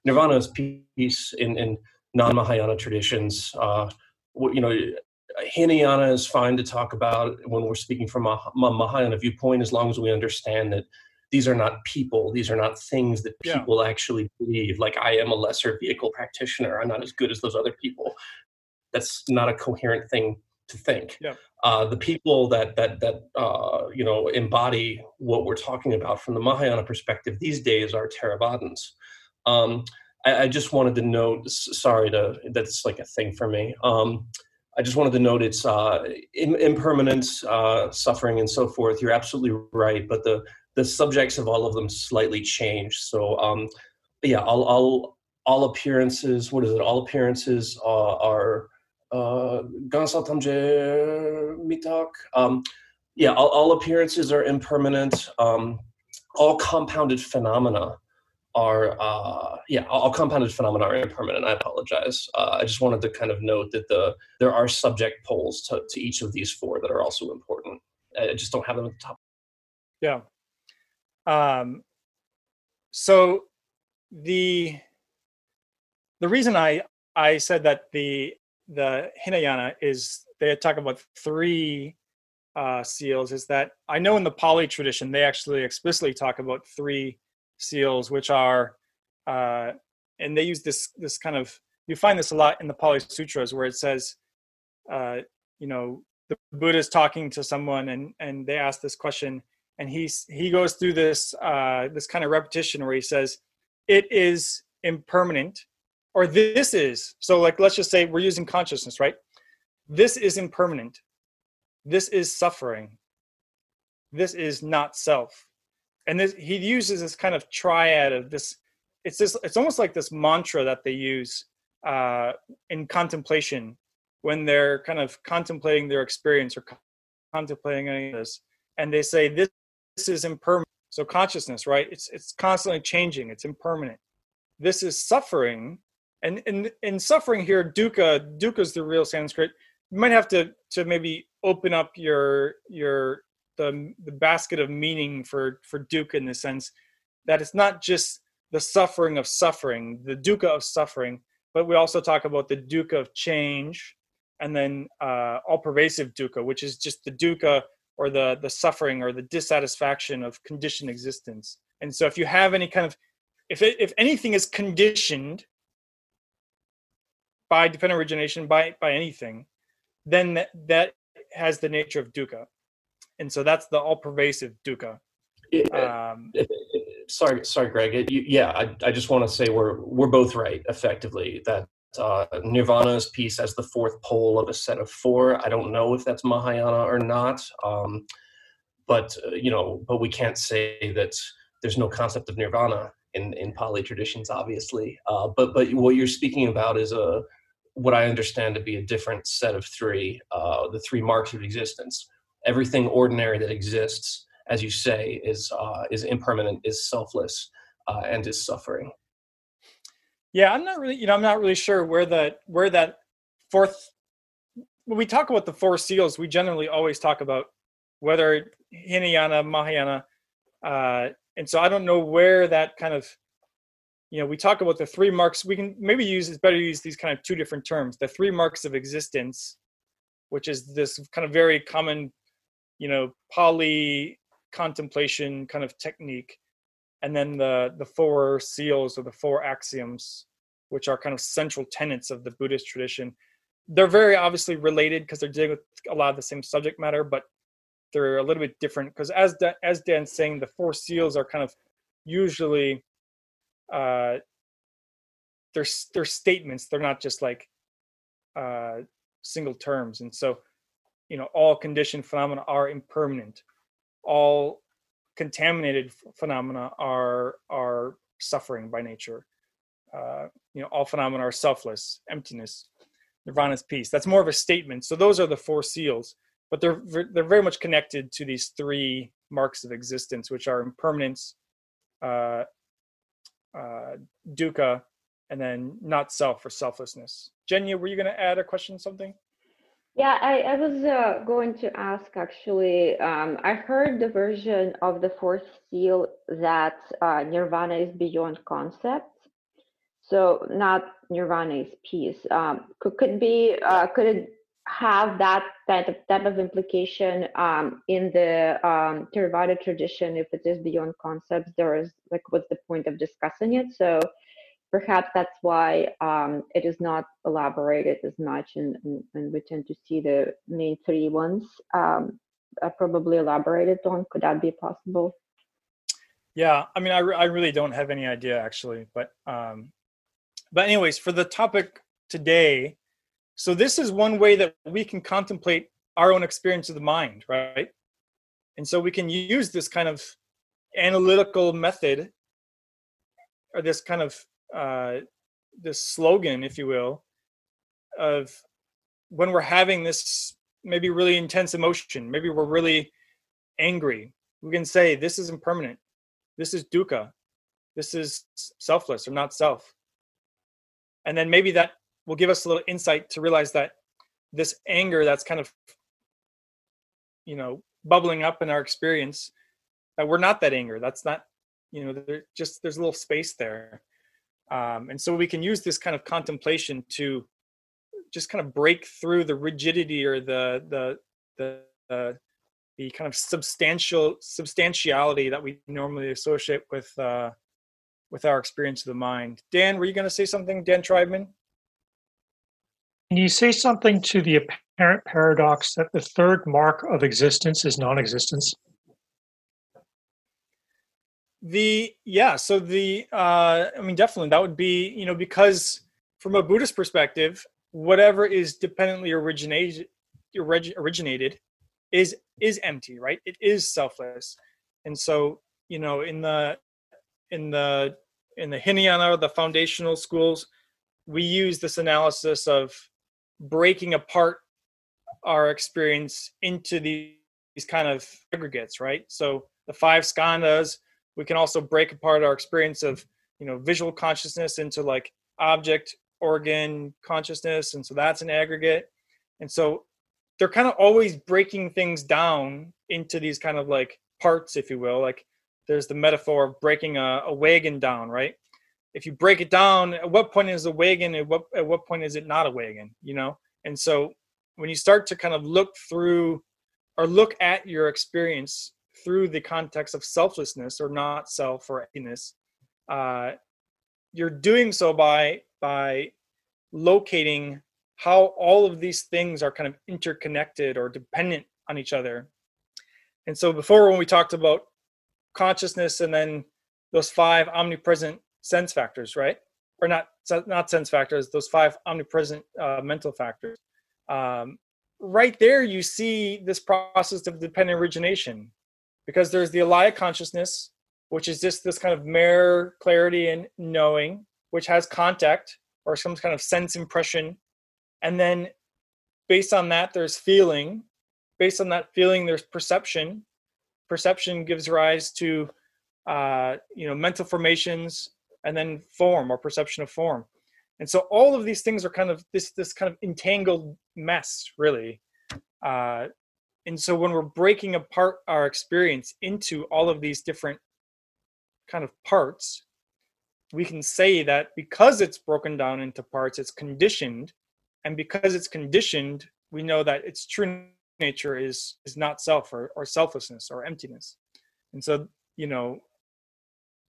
Nirvana is peace in in non Mahayana traditions. Uh, you know, Hinayana is fine to talk about when we're speaking from a, Mahayana viewpoint, as long as we understand that these are not people these are not things that people yeah. actually believe like i am a lesser vehicle practitioner i'm not as good as those other people that's not a coherent thing to think yeah. uh, the people that that that uh, you know embody what we're talking about from the mahayana perspective these days are theravadins um, I, I, just wanted to note sorry to that's like a thing for me um, I just wanted to note it's uh, impermanence, uh, suffering, and so forth. You're absolutely right, but the the subjects of all of them slightly change. So um, yeah, all, all all appearances. What is it? All appearances uh, uh, mitak. Um, yeah, all, all appearances are impermanent. Um, all compounded phenomena are uh, yeah all compounded phenomena are impermanent. I apologize. Uh, i just wanted to kind of note that the there are subject poles to, to each of these four that are also important. I just don't have them at the top. Yeah. Um so the the reason i i said that the the hinayana is they talk about three uh, seals is that I know in the Pali tradition they actually explicitly talk about three seals, which are, uh, and they use this this kind of you find this a lot in the Pali Sutras where it says, uh, you know, the Buddha is talking to someone and and they ask this question and he's he goes through this uh, this kind of repetition where he says, it is impermanent, or this is so like let's just say we're using consciousness, right? This is impermanent. This is suffering. This is not self. And this he uses this kind of triad of this it's this it's almost like this mantra that they use uh, in contemplation when they're kind of contemplating their experience or contemplating any of this. And they say this, this is impermanent. So consciousness right? It's it's constantly changing. It's impermanent. This is suffering and in in suffering here dukkha dukkha is the real sanskrit you might have to to maybe open up your your the the basket of meaning for for dukkha in the sense that it's not just the suffering of suffering, the dukkha of suffering, but we also talk about the dukkha of change, and then uh, all pervasive dukkha, which is just the dukkha or the the suffering or the dissatisfaction of conditioned existence. And so, if you have any kind of if it, if anything is conditioned by dependent origination by by anything, then that, that has the nature of dukkha and so that's the all-pervasive dukkha um, sorry sorry greg. It, you, yeah I, I just want to say we're we're both right effectively that uh, nirvana is peace as the fourth pole of a set of four. I don't know if that's mahayana or not um, but uh, you know but we can't say that there's no concept of nirvana in in pali traditions obviously. Uh, but but what you're speaking about is a what I understand to be a different set of three, uh, the three marks of existence. Everything ordinary that exists, as you say, is uh, is impermanent, is selfless, uh, and is suffering. Yeah, I'm not really, you know, I'm not really sure where that where that fourth. When we talk about the four seals, we generally always talk about whether Hinayana, Mahayana, uh, and so I don't know where that kind of you know we talk about the three marks we can maybe use it's better to use these kind of two different terms the three marks of existence which is this kind of very common you know Pali contemplation kind of technique and then the the four seals or the four axioms which are kind of central tenets of the buddhist tradition. They're very obviously related because they're dealing with a lot of the same subject matter but they're a little bit different because as Dan, as dan's saying the four seals are kind of usually uh, they're they're statements. They're not just like uh, single terms. And so, you know, all conditioned phenomena are impermanent. All contaminated phenomena are are suffering by nature. Uh, you know, all phenomena are selfless, emptiness, nirvana's peace. That's more of a statement. So those are the four seals, but they're they're very much connected to these three marks of existence, which are impermanence, uh, uh, dukkha, and then not self or selflessness. Jenya, were you going to add a question, or something? Yeah, I, I was uh, going to ask actually. Um, I heard the version of the fourth seal that uh, nirvana is beyond concept. So not nirvana is peace. Um, could could be uh, could it have that type of, type of implication um, in the um, Theravada tradition if it is beyond concepts there is like what's the point of discussing it? So perhaps that's why um, it is not elaborated as much and, and, and, we tend to see the main three ones um, probably elaborated on. Could that be possible? Yeah i mean i, re- I really don't have any idea actually but um but anyways for the topic today so this is one way that we can contemplate our own experience of the mind, right? And so we can use this kind of analytical method or this kind of uh, this slogan, if you will, of when we're having this maybe really intense emotion, maybe we're really angry, we can say, This is impermanent. This is dukkha. This is selfless or not self. And then maybe that will give us a little insight to realize that this anger that's kind of, you know, bubbling up in our experience, that we're not that anger. That's not, you know, there just there's a little space there. Um, and so we can use this kind of contemplation to just kind of break through the rigidity or the the the uh, the kind of substantial substantiality that we normally associate with uh, with our experience of the mind. Dan, were you going to say something, Dan Tribeman? Can you say something to the apparent paradox that the third mark of existence is non-existence? The yeah, so the uh, I mean, definitely that would be you know because from a Buddhist perspective, whatever is dependently originated originated is is empty right it is selfless and so you know in the in the in the hinayana the foundational schools we use this analysis of breaking apart our experience into these, kind of aggregates right? So the five skandhas we can also break apart our experience of you know visual consciousness into like object organ consciousness and so that's an aggregate. And so they're kind of always breaking things down into these kind of like parts if you will. Like there's the metaphor of breaking a, a wagon down right if you break it down at what point is a wagon at what at what point is it not a wagon you know and so when you start to kind of look through or look at your experience through the context of selflessness or not self or emptiness uh, you're doing so by by locating how all of these things are kind of interconnected or dependent on each other. And so before when we talked about consciousness and then those five omnipresent sense factors, right? Or not not sense factors, those five omnipresent uh, mental factors. Um, right there, you see this process of dependent origination, because there's the alaya consciousness, which is just this kind of mere clarity and knowing, which has contact or some kind of sense impression. And then based on that, there's feeling. Based on that feeling, there's perception. Perception gives rise to uh, you know mental formations and then form or perception of form. And so all of these things are kind of this this kind of entangled mess, really. Uh, and so when we're breaking apart our experience into all of these different kind of parts, we can say that because it's broken down into parts, it's conditioned, and because it's conditioned, we know that its true nature is is not self or, or selflessness or emptiness. And so, you know,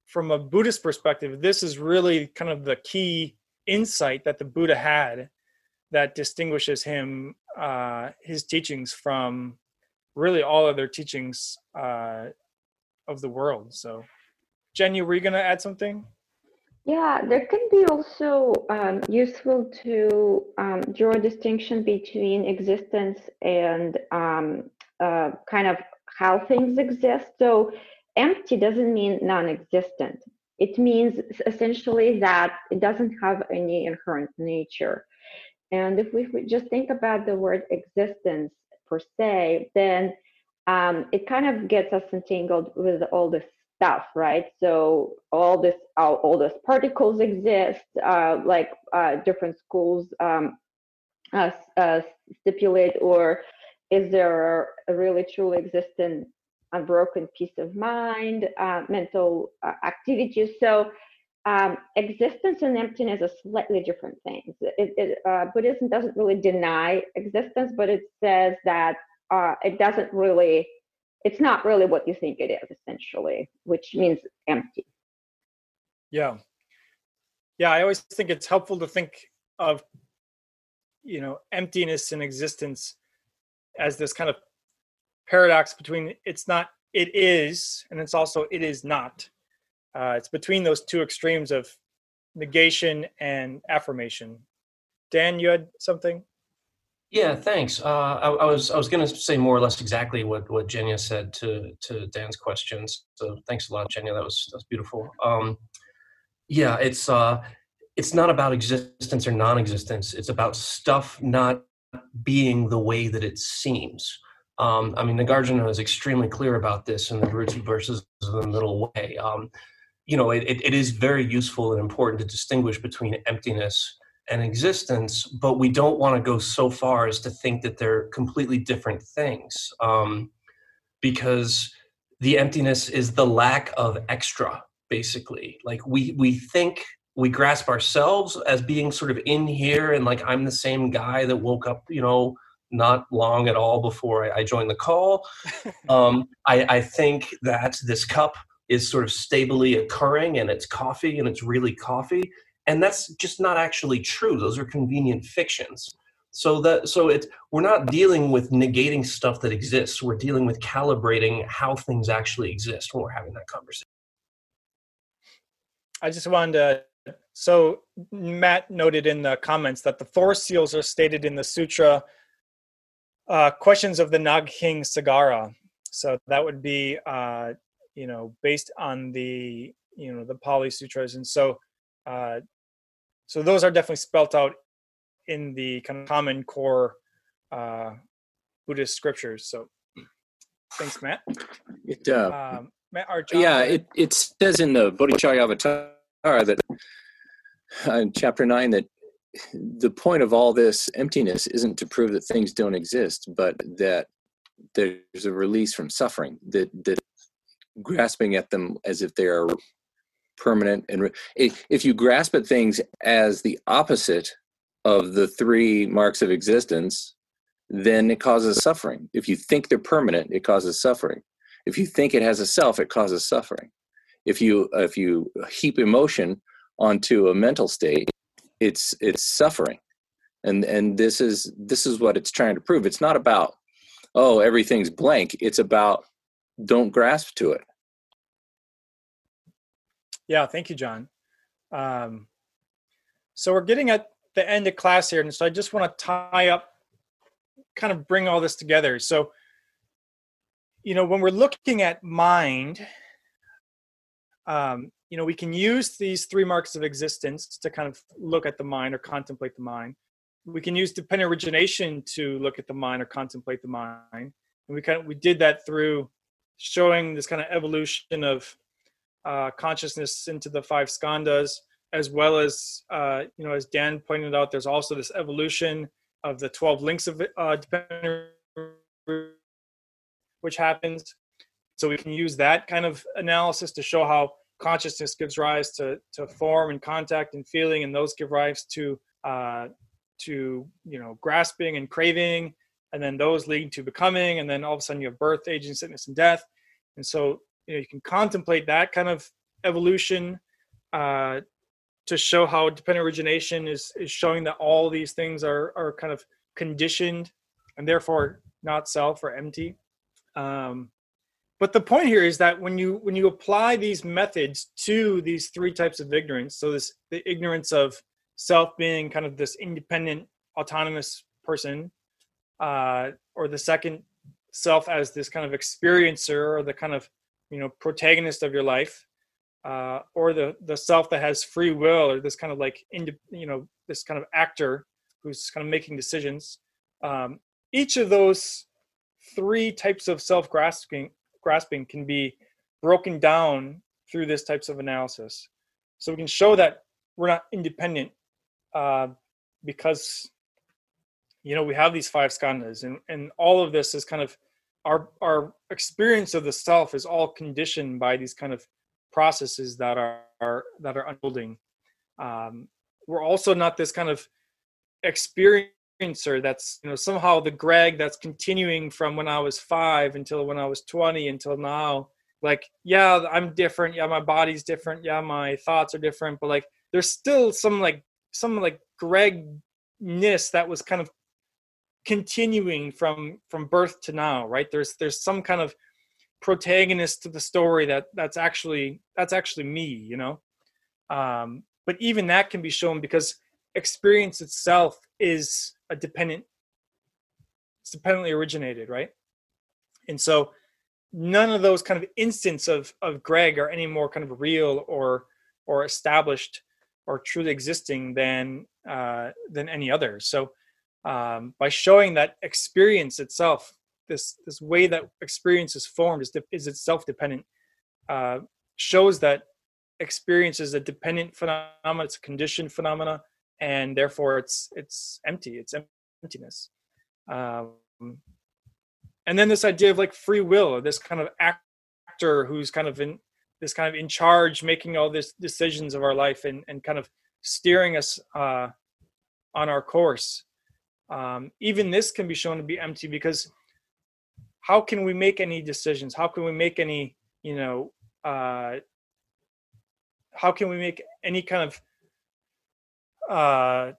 from a Buddhist perspective, this is really kind of the key insight that the Buddha had that distinguishes him, uh, his teachings from really all other teachings uh, of the world. So, Jenny, were you going to add something? Yeah, there can be also um, useful to um, draw a distinction between existence and um, uh, kind of how things exist. So, empty doesn't mean non existent, it means essentially that it doesn't have any inherent nature. And if we just think about the word existence per se, then um, it kind of gets us entangled with all this stuff, right? So all this, all, all those particles exist, uh, like uh, different schools um, uh, uh, stipulate, or is there a really truly existent unbroken piece of mind, uh, mental uh, activities? So um, existence and emptiness are slightly different things. It, it, uh, Buddhism doesn't really deny existence, but it says that uh, it doesn't really it's not really what you think it is essentially which means empty yeah yeah i always think it's helpful to think of you know emptiness and existence as this kind of paradox between it's not it is and it's also it is not uh, it's between those two extremes of negation and affirmation dan you had something Yeah, thanks. Uh, I, I, was I was going to say more or less exactly what what Jenya said to to Dan's questions. So thanks a lot, Jenya. That was that's beautiful. Um, yeah, it's uh, it's not about existence or non-existence. It's about stuff not being the way that it seems. Um, I mean, Nagarjuna is extremely clear about this in the roots verses the middle way. Um, you know, it, it is very useful and important to distinguish between emptiness and existence, but we don't want to go so far as to think that they're completely different things um, because the emptiness is the lack of extra, basically. Like we, we think we grasp ourselves as being sort of in here and like I'm the same guy that woke up, you know, not long at all before I, I joined the call. Um, I, I think that this cup is sort of stably occurring and it's coffee and it's really coffee. And that's just not actually true. Those are convenient fictions. So that so it we're not dealing with negating stuff that exists. We're dealing with calibrating how things actually exist when we're having that conversation. I just wanted to so matt noted in the comments that the four seals are stated in the sutra uh, questions of the naga king sagara. So that would be uh, you know based on the you know the pali sutras. And so uh, so those are definitely spelt out in the kind of common core uh, buddhist scriptures. So thanks matt. It uh, um, matt John, yeah it, it says in the bodhicharyavatara that uh, in chapter 9 that the point of all this emptiness isn't to prove that things don't exist but that there's a release from suffering that that grasping at them as if they are permanent and if you grasp at things as the opposite of the three marks of existence then it causes suffering. If you think they're permanent it causes suffering. If you think it has a self it causes suffering. If you if you heap emotion onto a mental state it's it's suffering and and this is this is what it's trying to prove it's not about oh everything's blank it's about don't grasp to it. Yeah, thank you, John. Um, so we're getting at the end of class here, and so I just want to tie up, kind of bring all this together. So, you know, when we're looking at mind, um, you know, we can use these three marks of existence to kind of look at the mind or contemplate the mind. We can use dependent origination to look at the mind or contemplate the mind. And we kind of we did that through showing this kind of evolution of uh, consciousness into the five skandhas, as well as uh, you know, as Dan pointed out, there's also this evolution of the 12 links of uh, dependent, which happens. So we can use that kind of analysis to show how consciousness gives rise to to form and contact and feeling, and those give rise to uh, to you know grasping and craving and then those lead to becoming and then all of a sudden you have birth aging sickness and death. And so you know you can contemplate that kind of evolution uh, to show how dependent origination is is showing that all these things are are kind of conditioned and therefore not self or empty. Um, but the point here is that when you when you apply these methods to these three types of ignorance so this the ignorance of self being kind of this independent autonomous person uh, or the second self as this kind of experiencer or the kind of you know protagonist of your life uh, or the the self that has free will or this kind of like ind- you know this kind of actor who's kind of making decisions um, each of those three types of self grasping grasping can be broken down through this types of analysis. So we can show that we're not independent uh, because you know we have these five skandhas and and all of this is kind of our our experience of the self is all conditioned by these kind of processes that are, are that are unfolding. Um, we're also not this kind of that's you know somehow the greg that's continuing from when i was five until when i was 20 until now. Like yeah i'm different. Yeah my body's different. Yeah my thoughts are different. But like there's still some like some like gregness that was kind of continuing from from birth to now right? There's there's some kind of protagonist to the story that that's actually that's actually me you know? Um but even that can be shown because experience itself is a dependent it's dependently originated, right? And so none of those kind of instants of of Greg are any more kind of real or or established or truly existing than uh, than any other. So um, by showing that experience itself, this this way that experience is formed is is itself dependent, uh, shows that experience is a dependent phenomena. It's a conditioned phenomena, and therefore it's it's empty. It's emptiness. Um, and then this idea of like free will, this kind of actor who's kind of in this kind of in charge, making all these decisions of our life and and kind of steering us uh, on our course. Um, even this can be shown to be empty because how can we make any decisions? How can we make any, you know, uh, how can we make any kind of, uh,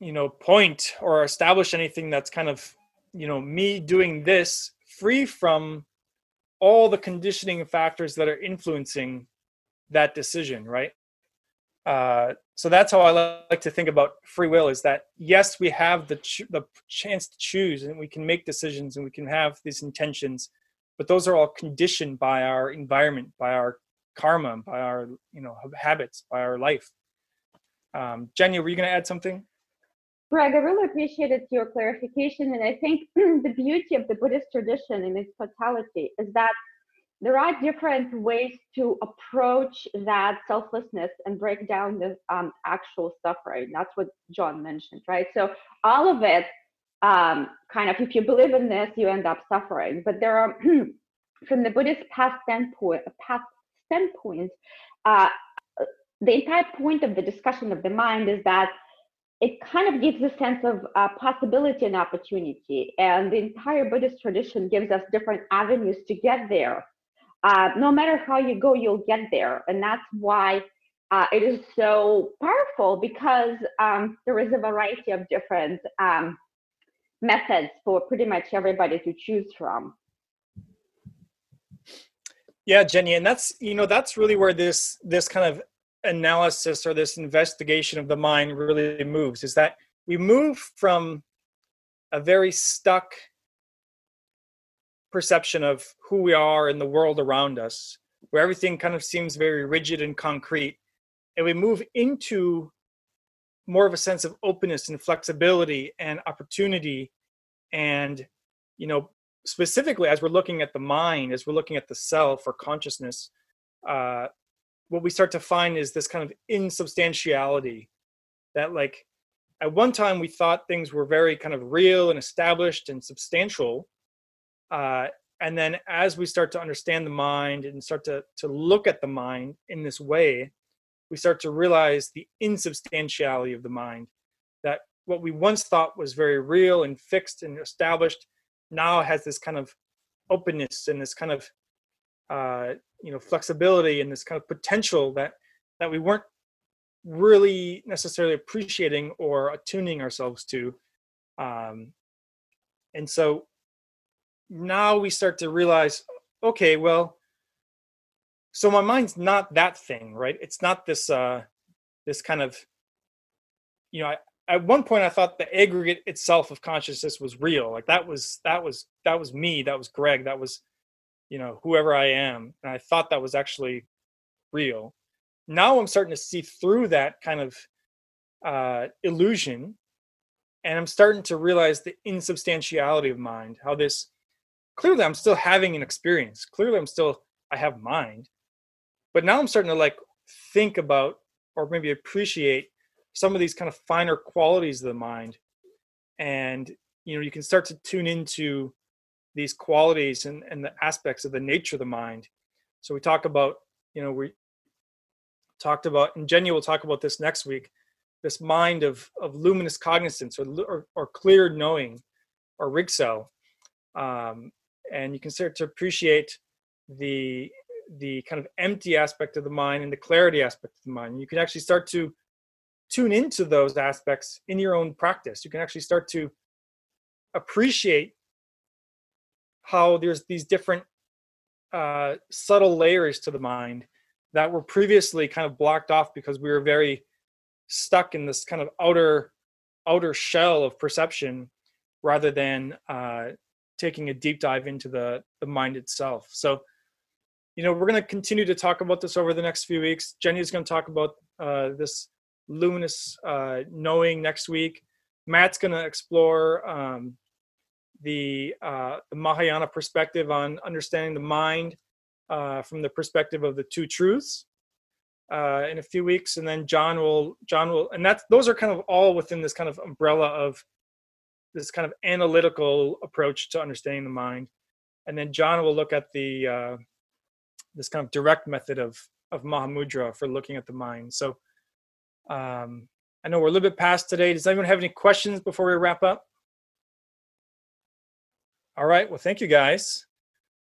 you know, point or establish anything that's kind of, you know, me doing this free from all the conditioning factors that are influencing that decision, right? Uh, so that's how I like to think about free will is that yes, we have the ch- the chance to choose and we can make decisions and we can have these intentions, but those are all conditioned by our environment, by our karma, by our you know habits, by our life. Um, Jenny, were you going to add something? Greg, I really appreciated your clarification, and I think the beauty of the Buddhist tradition in its totality is that there are different ways to approach that selflessness and break down the um, actual suffering. That's what John mentioned, right? So all of it, um, kind of, if you believe in this, you end up suffering. But there are, from the Buddhist past standpoint, past standpoint, uh, the entire point of the discussion of the mind is that it kind of gives a sense of uh, possibility and opportunity. And the entire Buddhist tradition gives us different avenues to get there uh, no matter how you go, you'll get there. And that's why uh, it is so powerful because um, there is a variety of different um, methods for pretty much everybody to choose from. Yeah, Jenny, and that's you know that's really where this this kind of analysis or this investigation of the mind really moves. Is that we move from a very stuck perception of who we are in the world around us, where everything kind of seems very rigid and concrete, and we move into more of a sense of openness and flexibility and opportunity and you know specifically as we're looking at the mind as we're looking at the self or consciousness uh, what we start to find is this kind of insubstantiality that like at one time we thought things were very kind of real and established and substantial uh, and then as we start to understand the mind and start to, to look at the mind in this way, we start to realize the insubstantiality of the mind. That what we once thought was very real and fixed and established now has this kind of openness and this kind of uh, you know flexibility and this kind of potential that that we weren't really necessarily appreciating or attuning ourselves to. Um, and so now we start to realize okay well so my mind's not that thing right? It's not this uh this kind of you know I, at one point i thought the aggregate itself of consciousness was real. Like that was that was that was me. That was greg. That was you know whoever i am and i thought that was actually real now i'm starting to see through that kind of uh illusion and i'm starting to realize the insubstantiality of mind how this clearly I'm still having an experience. Clearly I'm still I have mind. But now I'm starting to like think about or maybe appreciate some of these kind of finer qualities of the mind. And you know, you can start to tune into these qualities and, and the aspects of the nature of the mind. So we talk about, you know, we talked about, and Jenny will talk about this next week, this mind of of luminous cognizance or or, or clear knowing or RIGSEL. Um, and you can start to appreciate the the kind of empty aspect of the mind and the clarity aspect of the mind. You can actually start to tune into those aspects in your own practice. You can actually start to appreciate how there's these different uh, subtle layers to the mind that were previously kind of blocked off because we were very stuck in this kind of outer outer shell of perception rather than uh, taking a deep dive into the the mind itself. So, you know, we're going to continue to talk about this over the next few weeks. Jenny is going to talk about uh, this luminous uh, knowing next week. Matt's going to explore um, the, uh, the Mahayana perspective on understanding the mind uh, from the perspective of the two truths uh, in a few weeks, and then John will John will, and that's those are kind of all within this kind of umbrella of this kind of analytical approach to understanding the mind, and then John will look at the uh, this kind of direct method of of Mahamudra for looking at the mind. So um, I know we're a little bit past today. Does anyone have any questions before we wrap up? All right. Well, thank you guys.